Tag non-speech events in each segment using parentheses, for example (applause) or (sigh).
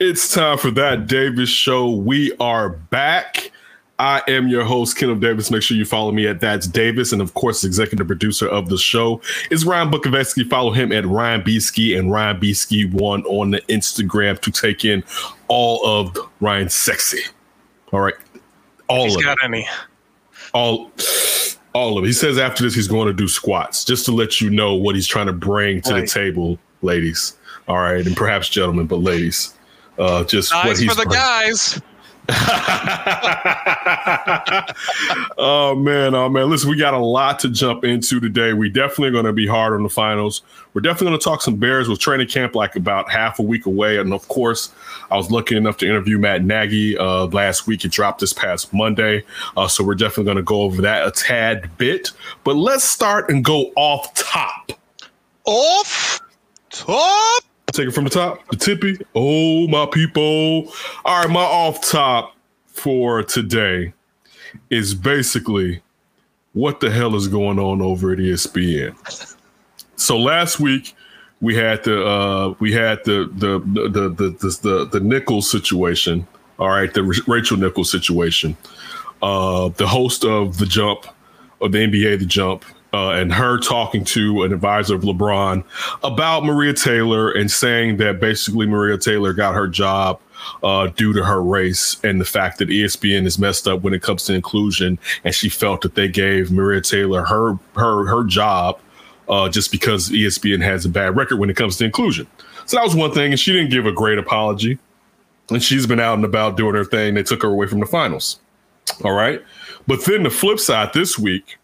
It's time for that Davis show. We are back. I am your host, Kenneth Davis. Make sure you follow me at That's Davis. And of course, executive producer of the show is Ryan Bukovetsky. Follow him at Ryan Beesky and Ryan Beesky1 on the Instagram to take in all of Ryan's sexy. All right. All He's of got it. any. All all of it. He says after this he's going to do squats just to let you know what he's trying to bring to Right. the table, ladies. All right, and perhaps gentlemen, but ladies. Uh just what he's for the guys. (laughs) oh man, oh man. Listen, we got a lot to jump into today. We definitely going to be hard on the finals. We're definitely going to talk some Bears with training camp like about half a week away. And of course, I was lucky enough to interview Matt Nagy uh, last week. It dropped this past Monday. Uh, so we're definitely going to go over that a tad bit. But let's start and go off top. Off top. Take it from the top, the tippy. Oh, my people. All right, my off top for today is basically what the hell is going on over at ESPN. So last week we had the uh we had the the the the the the, the, the Nichols situation. All right, the Rachel Nichols situation. Uh the host of the jump of the NBA the jump uh, and her talking to an advisor of LeBron about Maria Taylor and saying that basically Maria Taylor got her job uh, due to her race and the fact that ESPN is messed up when it comes to inclusion, and she felt that they gave Maria Taylor her her her job uh, just because ESPN has a bad record when it comes to inclusion. So that was one thing, and she didn't give a great apology. And she's been out and about doing her thing. They took her away from the finals. All right. But then the flip side this week,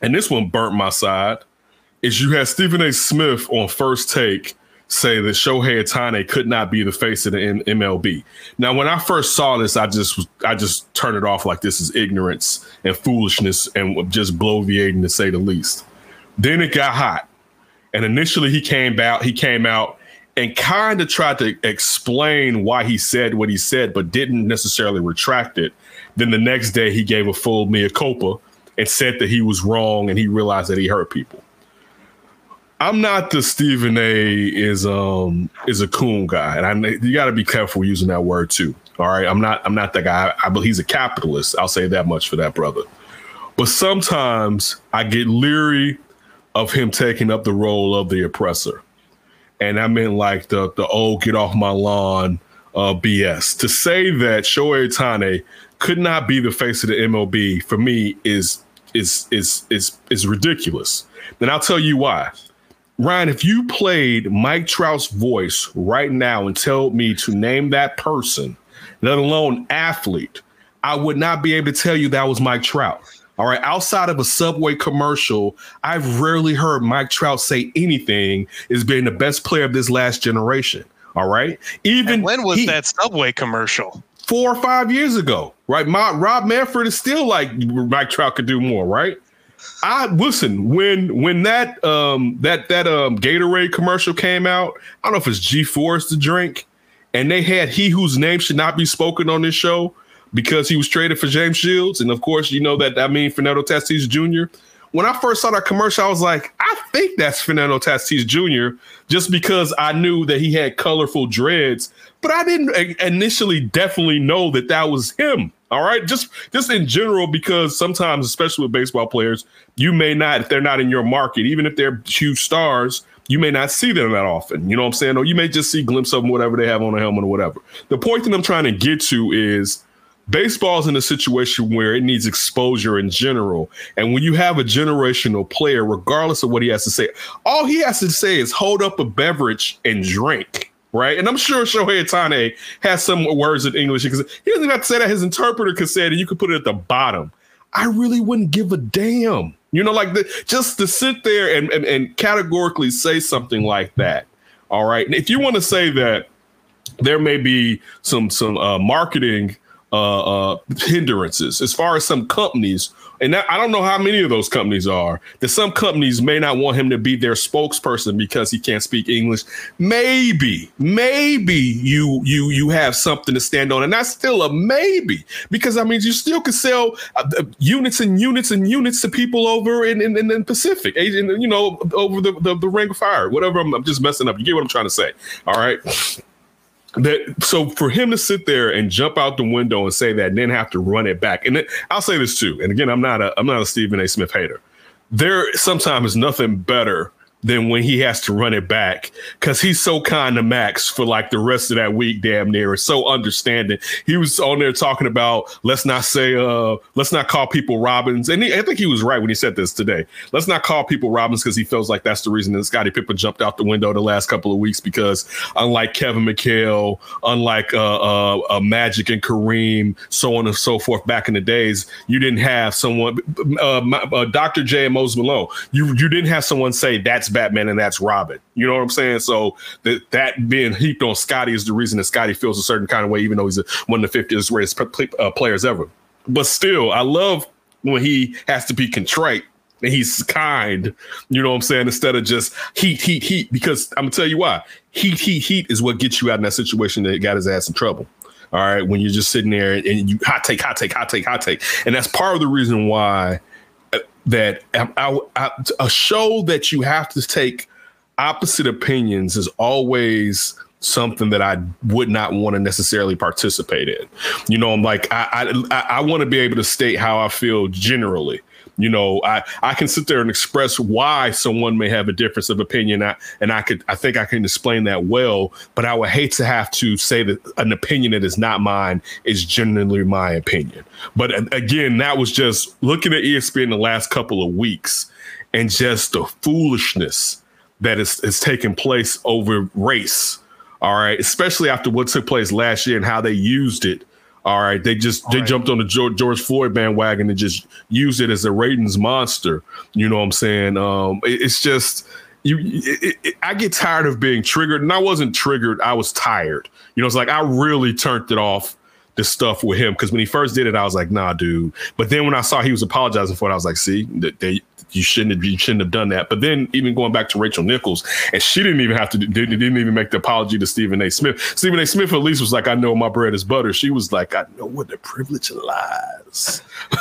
and this one burnt my side, is you had Stephen A. Smith on first take say that Shohei Ohtani could not be the face of the M- MLB. Now, when I first saw this, I just I just turned it off like this is ignorance and foolishness and just bloviating to say the least. Then it got hot, and initially he came out. He came out and kind of tried to explain why he said what he said, but didn't necessarily retract it. Then the next day he gave a full mea culpa and said that he was wrong and he realized that he hurt people. I'm not the Stephen A is um is a coon guy, and I you got to be careful using that word too. All right, I'm not I'm not that guy. I believe he's a capitalist. I'll say that much for that brother. But sometimes I get leery of him taking up the role of the oppressor, and I mean like the the old get off my lawn uh, BS. To say that Shohei Ohtani could not be the face of the MLB for me is is is is is ridiculous. And I'll tell you why. Ryan, if you played Mike Trout's voice right now and told me to name that person, let alone athlete, I would not be able to tell you that was Mike Trout. All right. Outside of a Subway commercial, I've rarely heard Mike Trout say anything as being the best player of this last generation. All right. Even And when was he- that Subway commercial? four or five years ago, right? My, Rob Manfred is still like Mike Trout could do more, right? I listen when when that um that that um Gatorade commercial came out. I don't know if it's G Force the drink, and they had he whose name should not be spoken on this show because he was traded for James Shields, and of course you know that I mean Fernando Tatis Jr. When I first saw that commercial, I was like, I think that's Fernando Tatis Jr. Just because I knew that he had colorful dreads, but I didn't initially definitely know that that was him. All right, just just in general, because sometimes, especially with baseball players, you may not, if they're not in your market, even if they're huge stars, you may not see them that often. You know what I'm saying? Or you may just see glimpses of them, whatever they have on a helmet or whatever. The point that I'm trying to get to is baseball's in a situation where it needs exposure in general. And when you have a generational player, regardless of what he has to say, all he has to say is hold up a beverage and drink. Right. And I'm sure Shohei Ohtani has some words in English because he doesn't have to say that. His interpreter could say it and you could put it at the bottom. I really wouldn't give a damn. You know, like the, just to sit there and, and, and categorically say something like that. All right. And if you want to say that there may be some some uh, marketing uh, uh, hindrances as far as some companies. And that, I don't know how many of those companies are. That some companies may not want him to be their spokesperson because he can't speak English. Maybe, maybe you you you have something to stand on, and that's still a maybe because I mean you still can sell uh, uh, units and units and units to people over in in, in, Pacific, Asian, you know, over the, the the Ring of Fire, whatever. I'm, I'm just messing up. You get what I'm trying to say? All right that so for him to sit there and jump out the window and say that and then have to run it back and i'll say this too and again i'm not a i'm not a stephen a. Smith hater. There sometimes is nothing better than when he has to run it back because he's so kind to Max for like the rest of that week, damn near. So understanding. He was on there talking about let's not say uh let's not call people Robins, and he, I think he was right when he said this today. Let's not call people Robins because he feels like that's the reason that Scottie Pippen jumped out the window the last couple of weeks because unlike Kevin McHale, unlike uh, uh, uh Magic and Kareem, so on and so forth, back in the days, you didn't have someone uh, uh Dr. J and Moses Malone. You you didn't have someone say that's that's Batman and that's Robin. You know what I'm saying? So that that being heaped on Scotty is the reason that Scotty feels a certain kind of way, even though he's a, one of the 50th greatest uh, players ever. But still, I love when he has to be contrite and he's kind. You know what I'm saying? Instead of just heat, heat, heat. Because I'm gonna tell you why. Heat, heat, heat is what gets you out in that situation that got his ass in trouble. All right, when you're just sitting there and you hot take, hot take, hot take, hot take, and that's part of the reason why that um, I, a show that you have to take opposite opinions is always something that I would not want to necessarily participate in. You know, I'm like I I, I want to be able to state how I feel generally you know, I I can sit there and express why someone may have a difference of opinion, I, and I could I think I can explain that well. But I would hate to have to say that an opinion that is not mine is genuinely my opinion. But again, that was just looking at ESPN the last couple of weeks and just the foolishness that is is taking place over race. All right, especially after what took place last year and how they used it all right, they just All they right. jumped on the George, George, Floyd bandwagon and just used it as a ratings monster. You know what I'm saying? Um, it, it's just you. It, it, I get tired of being triggered, and I wasn't triggered. I was tired. You know, it's like I really turned it off the stuff with him because when he first did it, I was like, "Nah, dude." But then when I saw he was apologizing for it, I was like, "See, they, you shouldn't have, you shouldn't have done that." But then even going back to Rachel Nichols, and she didn't even have to didn't, didn't even make the apology to Stephen A. Smith. Stephen A. Smith at least was like, "I know my bread is butter." She was like, "I know where the privilege lies." (laughs)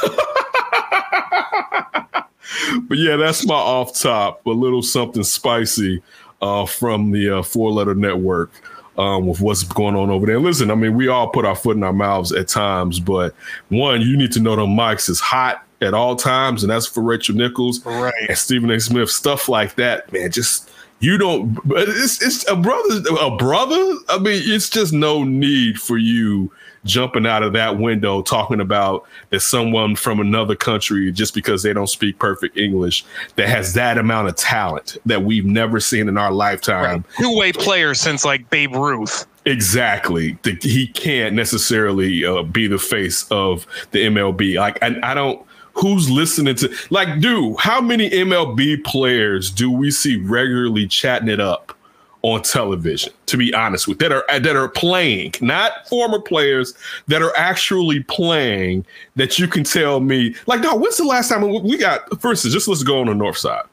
but yeah, that's my off top, a little something spicy uh, from the uh, Four Letter Network um, with what's going on over there. Listen, I mean, we all put our foot in our mouths at times, but one, you need to know the mics is hot at all times, and that's for Rachel Nichols right. and Stephen A. Smith, stuff like that, man. Just you don't. It's it's a brother, a brother. I mean, it's just no need for you jumping out of that window talking about that someone from another country just because they don't speak perfect English that has that amount of talent that we've never seen in our lifetime. Right. Two-way player since like Babe Ruth. Exactly. The, he can't necessarily uh, be the face of the MLB. Like I, I don't who's listening to like dude how many mlb players do we see regularly chatting it up on television, to be honest with that are that are playing, not former players that are actually playing that you can tell me, like, no, when's the last time we got for instance, just let's go on the north side.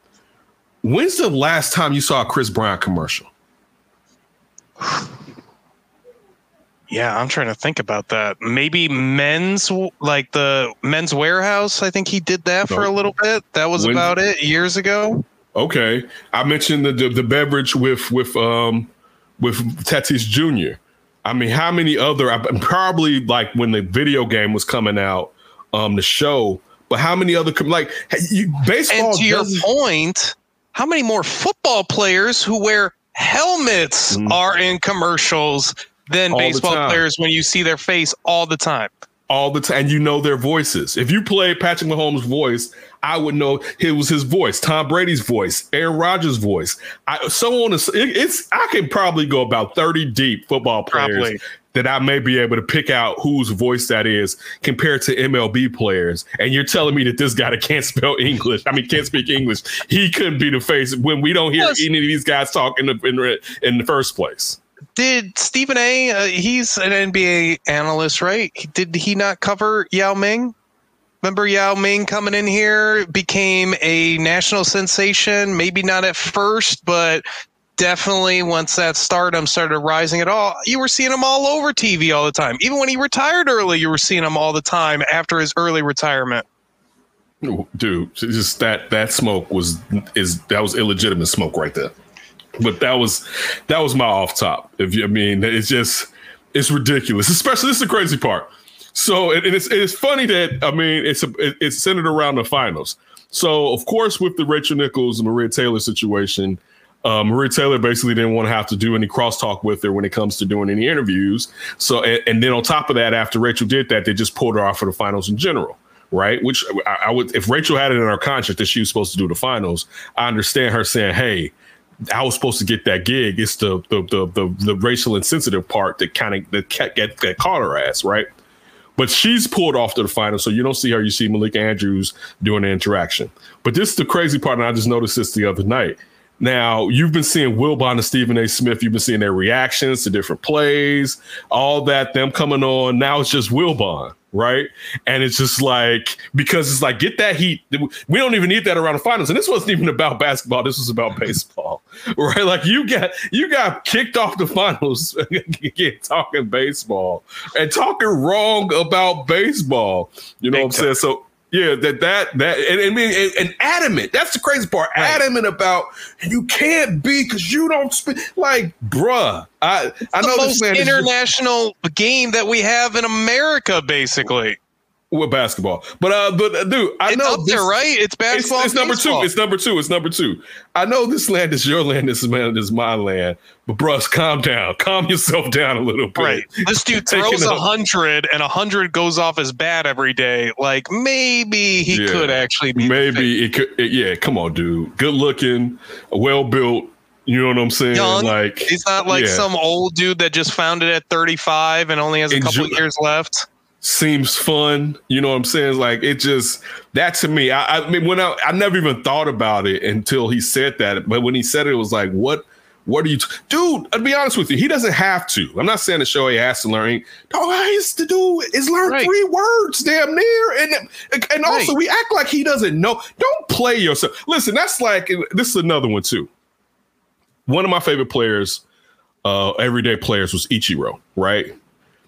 When's the last time you saw a Kris Bryant commercial? Yeah, I'm trying to think about that. Maybe men's like the men's warehouse. I think he did that for a little bit. That was when, about it years ago. Okay, I mentioned the, the, the beverage with with um with Tatis Jr. I mean, how many other? Probably like when the video game was coming out, um, the show. But how many other like you, baseball? And to your point, how many more football players who wear helmets mm. are in commercials than all baseball players when you see their face all the time? all the time. And you know their voices. If you play Patrick Mahomes' voice, I would know it was his voice, Tom Brady's voice, Aaron Rodgers' voice. I, so on. It, it's I can probably go about thirty deep football players probably. that I may be able to pick out whose voice that is compared to MLB players. And you're telling me that this guy that (laughs) can't spell English, I mean can't speak English, he couldn't be the face when we don't hear Plus, any of these guys talk in the in, in the first place did Stephen A. Uh, he's an NBA analyst, right? Did he not cover Yao Ming? Remember Yao Ming coming in here became a national sensation. Maybe not at first, but definitely once that stardom started rising at all, you were seeing him all over TV all the time. Even when he retired early, you were seeing him all the time after his early retirement. Dude, just that that smoke was is that was illegitimate smoke right there. But that was that was my off top. If you I mean it's just it's ridiculous. Especially this is the crazy part. So and it's it's funny that I mean it's a, it's centered around the finals. So of course with the Rachel Nichols and Maria Taylor situation, um, Maria Taylor basically didn't want to have to do any crosstalk with her when it comes to doing any interviews. So, and, and, then on top of that, after Rachel did that, they just pulled her off for the finals in general, right? Which I, I would, if Rachel had it in her contract that she was supposed to do the finals, I understand her saying, "Hey, I was supposed to get that gig. It's the the the the, the racial insensitive part that kind of that get that caught her ass, right?" But she's pulled off to the final, so you don't see her. You see Malika Andrews doing the interaction. But this is the crazy part, and I just noticed this the other night now, you've been seeing Wilbon and Stephen A. Smith. You've been seeing their reactions to different plays, all that, them coming on. Now it's just Wilbon, right? And it's just like, because it's like, get that heat. We don't even need that around the finals. And this wasn't even about basketball. This was about baseball, (laughs) right? Like you got, you got kicked off the finals (laughs) again, talking baseball and talking wrong about baseball. You know Big what I'm time. saying? So, yeah, that that that and, and, and, and adamant. That's the crazy part. Right. Adamant about you can't be because you don't speak like, bruh. I it's I know this man international just, game that we have in America, basically with basketball. But uh, but uh, dude, I it's know up this, there, right? It's basketball. It's, it's number two. It's number two. It's number two. I know this land is your land. This land is my land. But bruh, calm down. Calm yourself down a little bit. Right. This dude (laughs) throws a hundred, and a hundred goes off as bad every day. Like maybe he yeah, could actually be. Maybe it could. It, yeah. Come on, dude. Good looking, well built. You know what I'm saying? Young. Like he's not like yeah. some old dude that just found it at 35 and only has a couple years left seems fun. You know what I'm saying? Like it just that to me. I, I mean, when I, I never even thought about it until he said that. But when he said it, it was like, what? What are you, t-? dude? To be honest with you, he doesn't have to. I'm not saying the show he has to learn. All he has to do is learn right. three words, damn near, and and also right. we act like he doesn't know. Don't play yourself. Listen, that's like this is another one too. One of my favorite players, uh, everyday players, was Ichiro. Right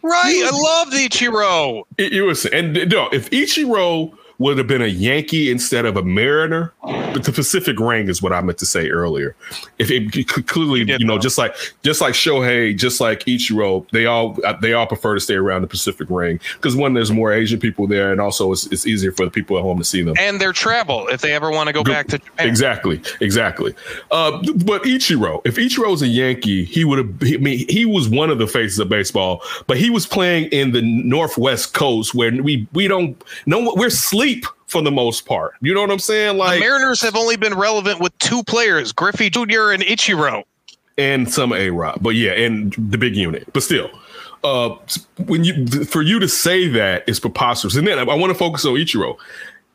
Right. I loved Ichiro. It, it was, and no, if Ichiro would have been a Yankee instead of a Mariner. But the Pacific Ring is what I meant to say earlier. If it clearly, you know, just like just like Shohei, just like Ichiro, they all they all prefer to stay around the Pacific Ring because one, there's more Asian people there, and also it's, it's easier for the people at home to see them and their travel if they ever want to go back to Japan. Exactly, exactly. Uh, but Ichiro, if Ichiro was a Yankee, he would have. I mean, he was one of the faces of baseball, but he was playing in the Northwest Coast where we we don't know we're sleep sleep for the most part. You know what I'm saying? Like the Mariners have only been relevant with two players, Griffey Jr. and Ichiro. And some A Rod. But yeah, and the big unit. But still. Uh, when you for you to say that is preposterous. And then I, I want to focus on Ichiro.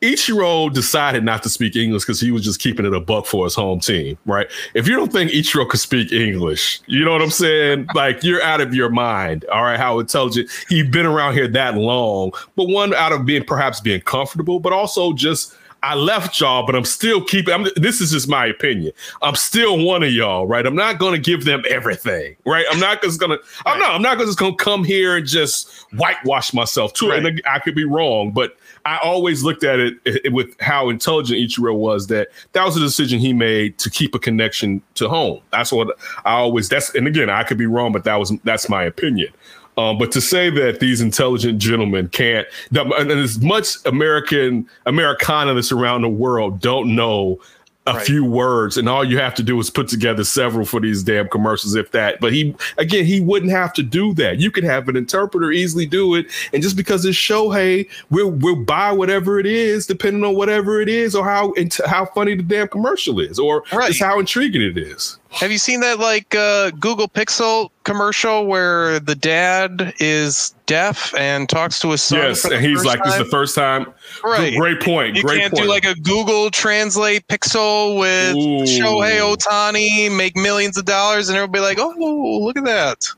Ichiro decided not to speak English because he was just keeping it a buck for his home team, right? If you don't think Ichiro could speak English, you know what I'm saying? (laughs) Like you're out of your mind. All right, how intelligent he's been around here that long, but one out of being perhaps being comfortable, but also just I left y'all, but I'm still keeping. I'm, this is just my opinion. I'm still one of y'all, right? I'm not going to give them everything, right? I'm not just going to. I'm not. I'm not just going to come here and just whitewash myself too. Right. And I could be wrong, but I always looked at it with how intelligent Ichiro was. That that was a decision he made to keep a connection to home. That's what I always. That's and again, I could be wrong, but that was that's my opinion. Um, but to say that these intelligent gentlemen can't, and as much American Americana that's around the world don't know a right. few words, and all you have to do is put together several for these damn commercials, if that. But he, again, he wouldn't have to do that. You could have an interpreter easily do it, and just because it's Shohei, we'll we'll buy whatever it is, depending on whatever it is, or how how funny the damn commercial is, or right. just how intriguing it is. Have you seen that like uh, Google Pixel commercial where the dad is deaf and talks to his son? Yes, and he's like, "This is the first time." Right. Great point. You great can't point. do like a Google Translate Pixel with Ooh. Shohei Ohtani, make millions of dollars, and everybody be like, "Oh, look at that!"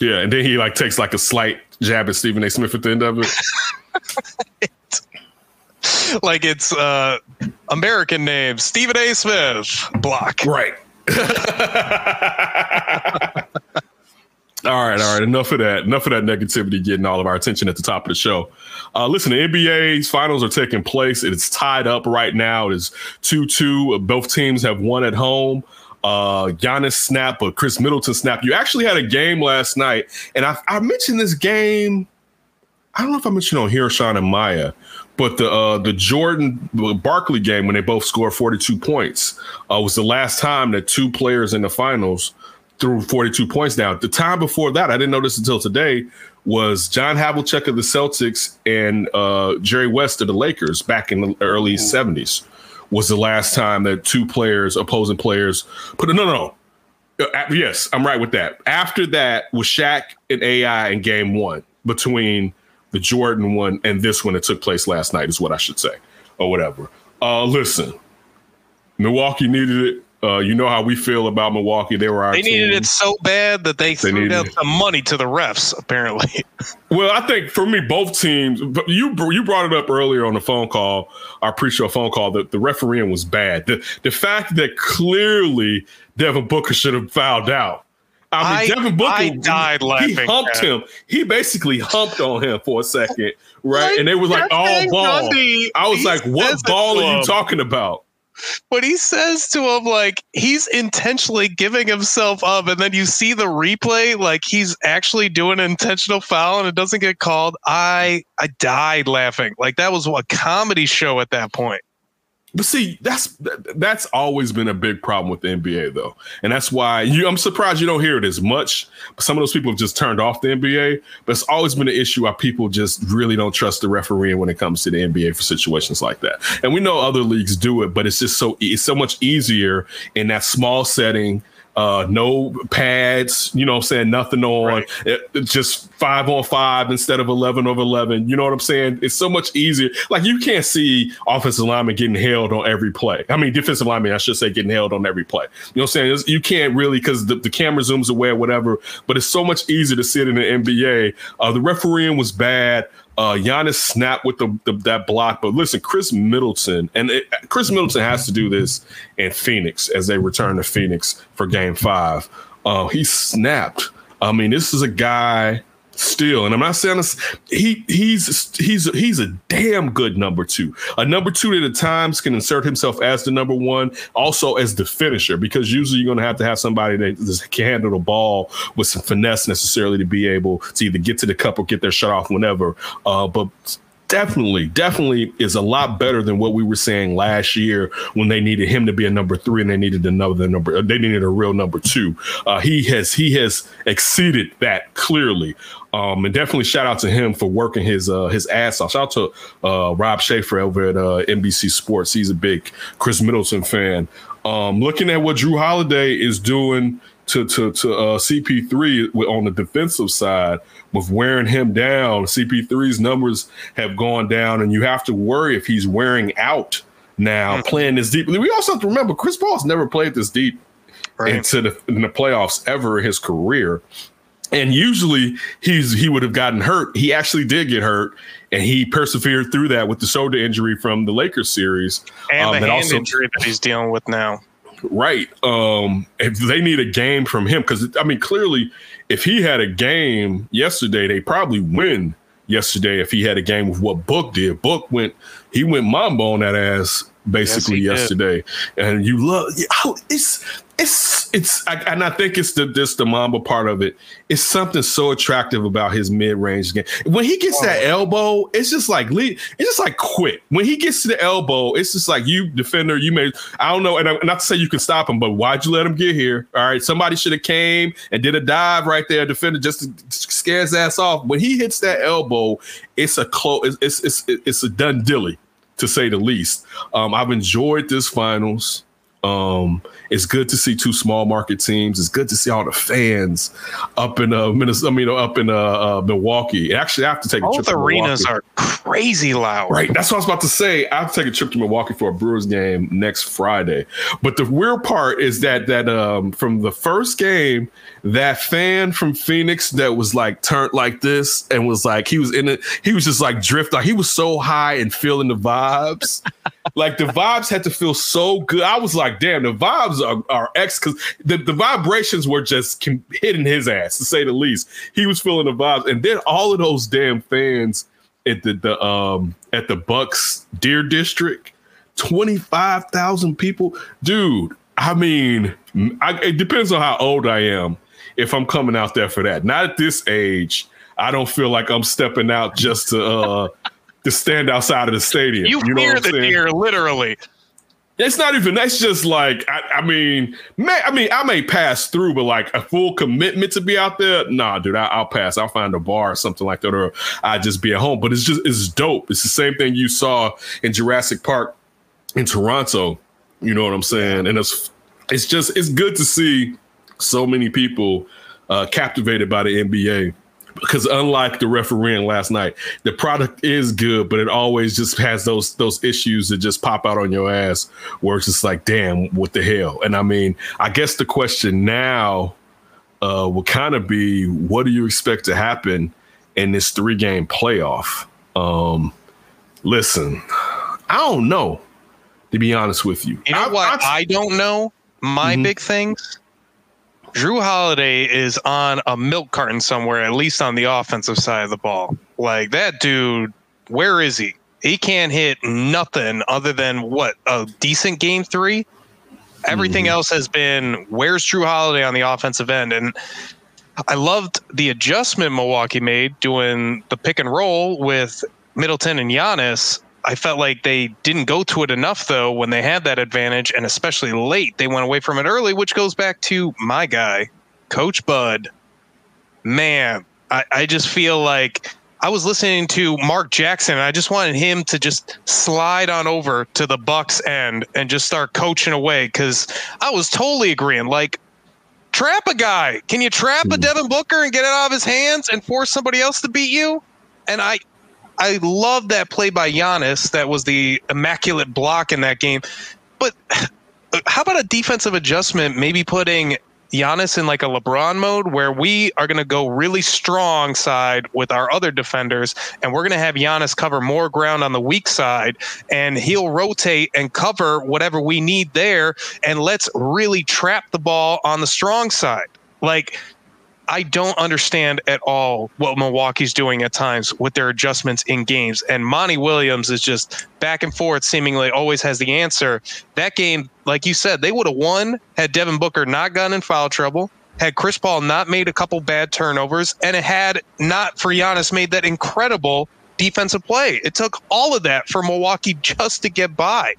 yeah, and then he like takes like a slight jab at Stephen A. Smith at the end of it. (laughs) Like it's uh, American name Stephen A. Smith. Block. Right. (laughs) all right, all right. Enough of that. Enough of that negativity getting all of our attention at the top of the show. Uh, listen, the NBA's finals are taking place. It's tied up right now. It is 2 2. Both teams have won at home. Uh, Giannis snap, but Khris Middleton snap. You actually had a game last night, and I, I mentioned this game. I don't know if I mentioned on here, Sean and Maya, but the uh, the Jordan Barkley game when they both scored 42 points uh, was the last time that two players in the finals threw 42 points down. The time before that, I didn't know this until today, was John Havlicek of the Celtics and uh, Jerry West of the Lakers back in the early 70s was the last time that two players, opposing players, put no, no, no. Uh, yes, I'm right with that. After that was Shaq and AI in game one between the Jordan one and this one that took place last night, is what I should say, or whatever. Uh, listen, Milwaukee needed it. Uh, you know how we feel about Milwaukee. They were our They needed team. it so bad that they, threw needed down some money to the refs. Apparently, (laughs) Well, I think for me, both teams. but You you brought it up earlier on the phone call, our pre-show phone call, that the refereeing was bad. The the fact that clearly Devin Booker should have fouled out. I mean, I- Devin Booker I died He humped him. He basically humped on him for a second, right? Like, and they was like, "All thing, oh, ball." Gundy, I was like, "What ball are you talking about?" when he says to him like he's intentionally giving himself up and then you see the replay like he's actually doing an intentional foul and it doesn't get called i i died laughing like that was a comedy show at that point But see, that's that's always been a big problem with the NBA, though, and that's why you. I'm surprised you don't hear it as much. Some of those people have just turned off the NBA, but it's always been an issue why people just really don't trust the refereeing when it comes to the NBA for situations like that. And we know other leagues do it, but it's just so it's so much easier in that small setting. Uh, no pads, you know what I'm saying? Nothing on, Right. It- it's just five on five instead of 11 over 11. You know what I'm saying? It's so much easier. Like you can't see offensive linemen getting held on every play. I mean, defensive linemen, I should say, getting held on every play. You know what I'm saying? It's- you can't really because the, the camera zooms away or whatever, but it's so much easier to see it in the NBA. Uh, the refereeing was bad. Uh, Giannis snapped with the, the that block, but listen, Khris Middleton and it, Khris Middleton has to do this in Phoenix as they return to Phoenix for Game Five. Uh, he snapped. I mean, this is a guy still, and I'm not saying this. He he's he's he's a damn good number two. A number two that at times can insert himself as the number one, also as the finisher, because usually you're going to have to have somebody that can handle the ball with some finesse necessarily to be able to either get to the cup or get their shot off whenever. Uh, but definitely, definitely is a lot better than what we were saying last year when they needed him to be a number three and they needed another number. They needed a real number two. Uh, he has he has exceeded that clearly. Um, and definitely shout out to him for working his uh, his ass off. Shout out to uh, Rob Schaefer over at uh, NBC Sports. He's a big Khris Middleton fan. Um, looking at what Jrue Holiday is doing to to to uh, CP3 on the defensive side with wearing him down. CP3's numbers have gone down, and you have to worry if he's wearing out now playing this deep. We also have to remember Chris Paul's never played this deep right into the in the playoffs ever in his career. And usually he's he would have gotten hurt. He actually did get hurt, and he persevered through that with the shoulder injury from the Lakers series. and Um, the and hand also- injury that he's dealing with now Right. Um, if they need a game from him, because I mean, clearly, if he had a game yesterday, they probably win yesterday. If he had a game with what Book did, Book went, he went Mamba on that ass basically Yes, he did. yesterday. And you love it's it's it's I, and I think it's the this the Mamba part of it. It's something so attractive about his mid range game. When he gets Oh. that elbow, it's just like it's just like quit. When he gets to the elbow, it's just like you defender. You may I don't know, and I, not to say you can stop him, but why'd you let him get here? All right, somebody should have came and did a dive right there, defender, just to scare his ass off. When he hits that elbow, it's a close. It's it's it's, it's a done dilly to say the least. Um, I've enjoyed this finals. Um, it's good to see two small market teams. It's good to see all the fans up in uh, Minnesota. I mean, up in uh, uh, Milwaukee. Actually, I have to take a trip. Both to arenas Milwaukee. are crazy loud. Right. That's what I was about to say. I have to take a trip to Milwaukee for a Brewers game next Friday. But the weird part is that that um from the first game, that fan from Phoenix that was like turned like this and was like he was in it, he was just like drift like he was so high and feeling the vibes. (laughs) like the vibes had to feel so good. I was like, damn, the vibes are, are X because the, the vibrations were just hitting his ass to say the least. He was feeling the vibes, and then all of those damn fans at the, the um at the Bucks Deer District, twenty five thousand people, dude. I mean, I, it depends on how old I am. If I'm coming out there for that, not at this age, I don't feel like I'm stepping out just to uh to stand outside of the stadium. You, know hear what I'm the saying? deer, literally. It's not even. That's just like I, I mean, may, I mean, I may pass through, but like a full commitment to be out there, nah, dude. I, I'll pass. I'll find a bar or something like that, or I just be at home. But it's just it's dope. It's the same thing you saw in Jurassic Park in Toronto. You know what I'm saying? And it's it's just it's good to see so many people uh, captivated by the NBA because unlike the refereeing last night, the product is good, but it always just has those those issues that just pop out on your ass where it's just like, damn, what the hell? And I mean, I guess the question now uh, will kind of be, what do you expect to happen in this three game playoff? Um, listen, I don't know. To be honest with you, You know I- what? I- I, don't know. My Mhm. big things. Jrue Holiday is on a milk carton somewhere, at least on the offensive side of the ball. Like that dude, where is he? He can't hit nothing other than what a decent game three. Everything mm-hmm. else has been where's Jrue Holiday on the offensive end, and I loved the adjustment Milwaukee made doing the pick and roll with Middleton and Giannis. I felt like they didn't go to it enough though when they had that advantage, and especially late, they went away from it early, which goes back to my guy, Coach Bud. Man, I, I just feel like I was listening to Mark Jackson, and I just wanted him to just slide on over to the Bucks end and just start coaching away because I was totally agreeing. Like, trap a guy. Can you trap a hmm. Devin Booker and get it out of his hands and force somebody else to beat you? And I, I love that play by Giannis. That was the immaculate block in that game. But uh, how about a defensive adjustment? Maybe putting Giannis in like a LeBron mode where we are going to go really strong side with our other defenders, and we're going to have Giannis cover more ground on the weak side, and he'll rotate and cover whatever we need there, and let's really trap the ball on the strong side. Like I don't understand at all what Milwaukee's doing at times with their adjustments in games. And Monty Williams is just back and forth, seemingly always has the answer. That game, like you said, they would have won had Devin Booker not gotten in foul trouble, had Chris Paul not made a couple bad turnovers, and it had not for Giannis made that incredible defensive play. It took all of that for Milwaukee (laughs) just to get by.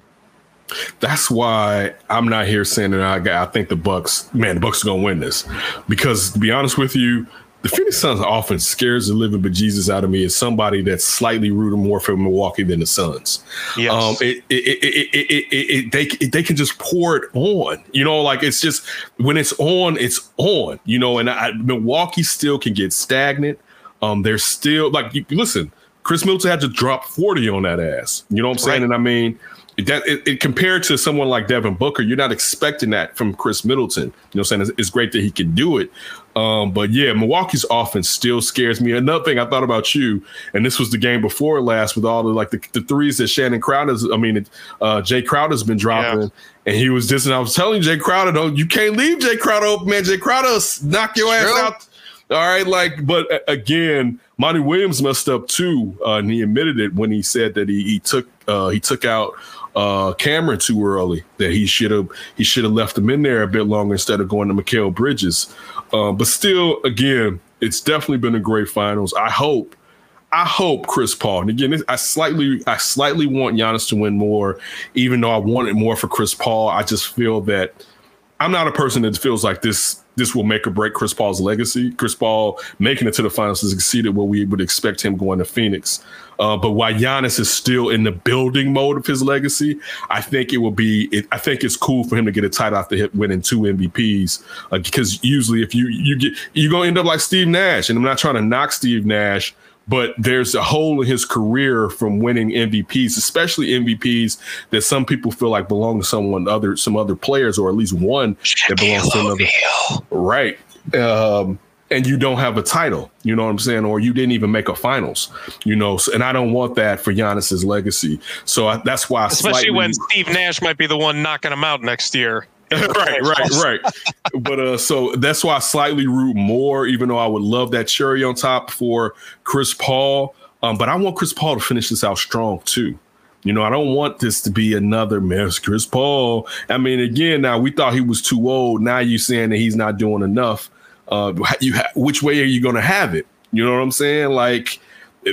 That's why I'm not here saying that I got. I think the Bucks, man, the Bucks are gonna win this because to be honest with you, the Phoenix Suns offense scares the living bejesus out of me as somebody that's slightly rooting more for Milwaukee than the Suns. Yes. Um, it, it, it, it, it, it, it, they they can just pour it on, you know, like it's just when it's on, it's on, you know. And I, Milwaukee still can get stagnant. Um, they're still like, you, listen, Khris Middleton had to drop forty on that ass. You know what I'm saying? Right. And I mean, that it, it compared to someone like Devin Booker, you're not expecting that from Khris Middleton. You know what I'm saying? It's, it's great that he can do it. Um, but yeah, Milwaukee's offense still scares me. Another thing I thought about you, and this was the game before last with all the like the, the threes that Shannon Crowder's, I mean, uh, Jae Crowder's been dropping, Yeah. and he was just, and I was telling Jae Crowder, don't you can't leave Jae Crowder open, man. Jae Crowder knock your ass True. out. All right, like, but again, Monty Williams messed up too, uh, and he admitted it when he said that he he took uh, he took out uh, Cameron too early. That he should have he should have left him in there a bit longer instead of going to Mikal Bridges. Uh, but still, again, it's definitely been a great finals. I hope. I hope Chris Paul. And again, I slightly, I slightly want Giannis to win more, even though I wanted more for Chris Paul. I just feel that I'm not a person that feels like this this will make or break Chris Paul's legacy. Chris Paul making it to the finals has exceeded what we would expect him going to Phoenix. Uh, but while Giannis is still in the building mode of his legacy, I think it will be. It, I think it's cool for him to get a title after hit winning two MVPs. Uh, because usually, if you you get you're gonna end up like Steve Nash, and I'm not trying to knock Steve Nash, but there's a hole in his career from winning MVPs, especially MVPs that some people feel like belong to someone other, some other players, or at least one that belongs to another. Right. Um, and you don't have a title, you know what I'm saying, or you didn't even make a finals, you know. So, and I don't want that for Giannis's legacy. So I, that's why, I Especially slightly, when Steve Nash might be the one knocking him out next year. (laughs) right, right, right. But uh, so that's why I slightly root more, even though I would love that cherry on top for Chris Paul. Um, but I want Chris Paul to finish this out strong too. You know, I don't want this to be another mess. Chris Paul. I mean, again, now we thought he was too old. Now you're saying that he's not doing enough. Uh, you ha- which way are you going to have it? You know what I'm saying? Like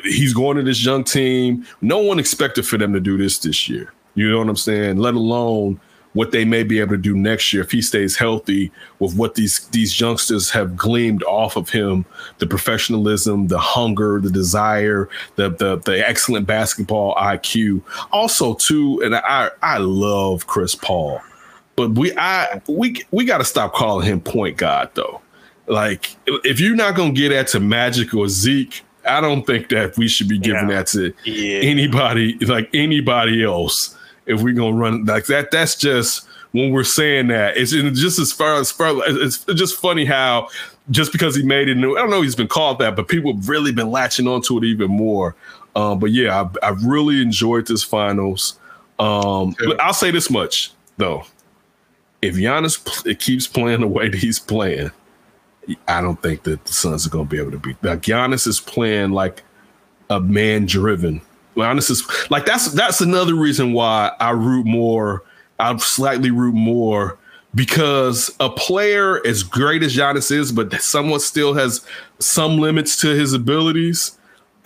he's going to this young team. No one expected for them to do this this year. You know what I'm saying? Let alone what they may be able to do next year if he stays healthy with what these these youngsters have gleamed off of him the professionalism the hunger the desire the the, the excellent basketball IQ also too and I I love Chris Paul but we I we we got to stop calling him Point God though like if you're not going to get that to Magic or Zeke I don't think that we should be giving Yeah. that to Yeah. anybody like anybody else if we're gonna run like that that's just when we're saying that it's just as far as far it's just funny how just because he made it new, i don't know he's been called that but people have really been latching onto it even more um, but yeah I, I really enjoyed this finals um, but i'll say this much though if Giannis keeps playing the way that he's playing i don't think that the suns are going to be able to beat like Giannis is playing like a man driven. Giannis is like that's that's another reason why I root more. I slightly root more because a player as great as Giannis is, but someone still has some limits to his abilities.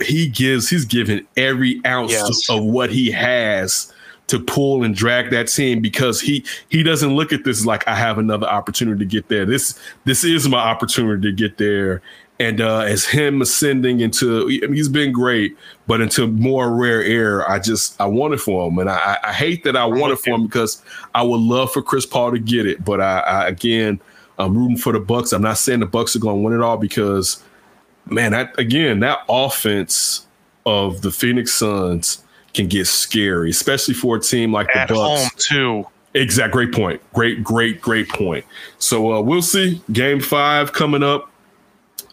He gives he's given every ounce Yes. of what he has to pull and drag that team because he he doesn't look at this like I have another opportunity to get there. This this is my opportunity to get there. And uh, as him ascending into, I mean, he's been great, but into more rare air, I just I want it for him, and I, I- hate that I want it for him because I would love for Chris Paul to get it, but I, I again I'm rooting for the Bucks. I'm not saying the Bucks are going to win it all because, man, that again that offense of the Phoenix Suns can get scary, especially for a team like the At Bucks. home too. Exact. Great point. Great, great, great point. So uh, we'll see. Game five coming up.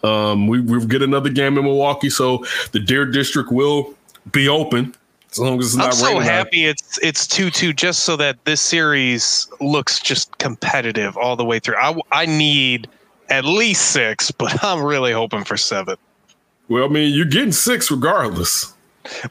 Um, we we get another game in Milwaukee, so the Deer District will be open as long as it's not. I'm so raining. out. happy it's it's two two just so that this series looks just competitive all the way through. I I need at least six, (laughs) but I'm really hoping for seven. Well, I mean, you're getting six regardless.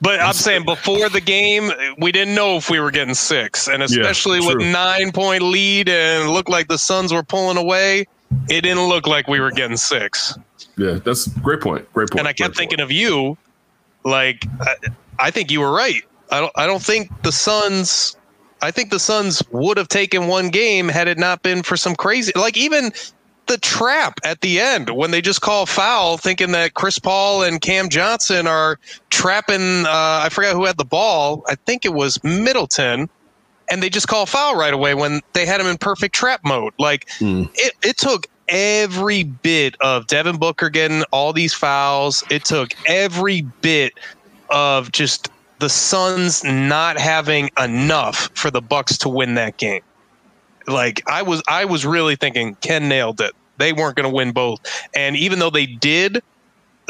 But I'm saying before the game, we didn't know if we were getting six, and especially with nine point lead and looked like the Suns were pulling away, it didn't look like we were getting six. Yeah, that's a great point. Great point. and I kept thinking of you, like I, I think you were right. I don't I don't think the Suns. I think the Suns would have taken one game had it not been for some crazy, like even the trap at the end when they just call foul, thinking that Chris Paul and Cam Johnson are trapping. Uh, I forgot who had the ball. I think it was Middleton. And they just call foul right away when they had him in perfect trap mode. Like Mm. it, it took every bit of Devin Booker getting all these fouls. It took every bit of just the Suns not having enough for the Bucks to win that game. Like I was I was really thinking Ken nailed it. They weren't going to win both. And even though they did,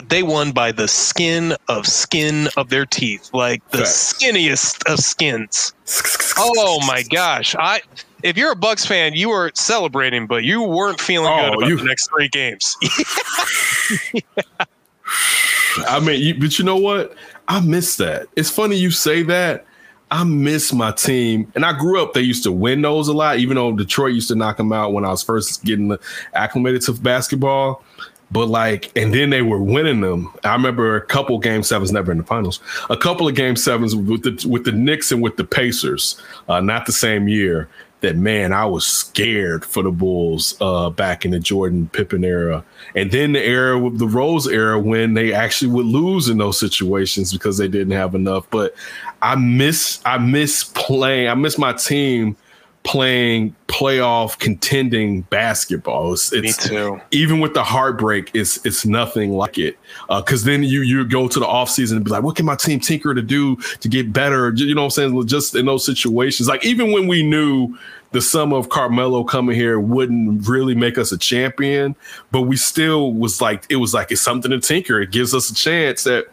they won by the skin of skin of their teeth, like the Facts. skinniest of skins. Oh my gosh! I if you're a Bucks fan, you were celebrating, but you weren't feeling Oh, good about you- the next three games. (laughs) I mean, you, but you know what? I miss that. It's funny you say that. I miss my team, and I grew up. They used to win those a lot, even though Detroit used to knock them out when I was first getting acclimated to basketball. But like, and then they were winning them. I remember a couple game sevens, never in the finals. A couple of game sevens with the with the Knicks and with the Pacers, uh, not the same year. That man, I was scared for the Bulls uh, back in the Jordan Pippen era, and then the era with the Rose era when they actually would lose in those situations because they didn't have enough. But I miss I miss playing. I miss my team playing playoff contending basketball. It's, it's Me too. even with the heartbreak, it's it's nothing like it. Uh, because then you you go to the offseason and be like, what can my team tinker to do to get better? You know what I'm saying? Just in those situations, like even when we knew the sum of Carmelo coming here wouldn't really make us a champion, but we still was like it was like it's something to tinker. It gives us a chance that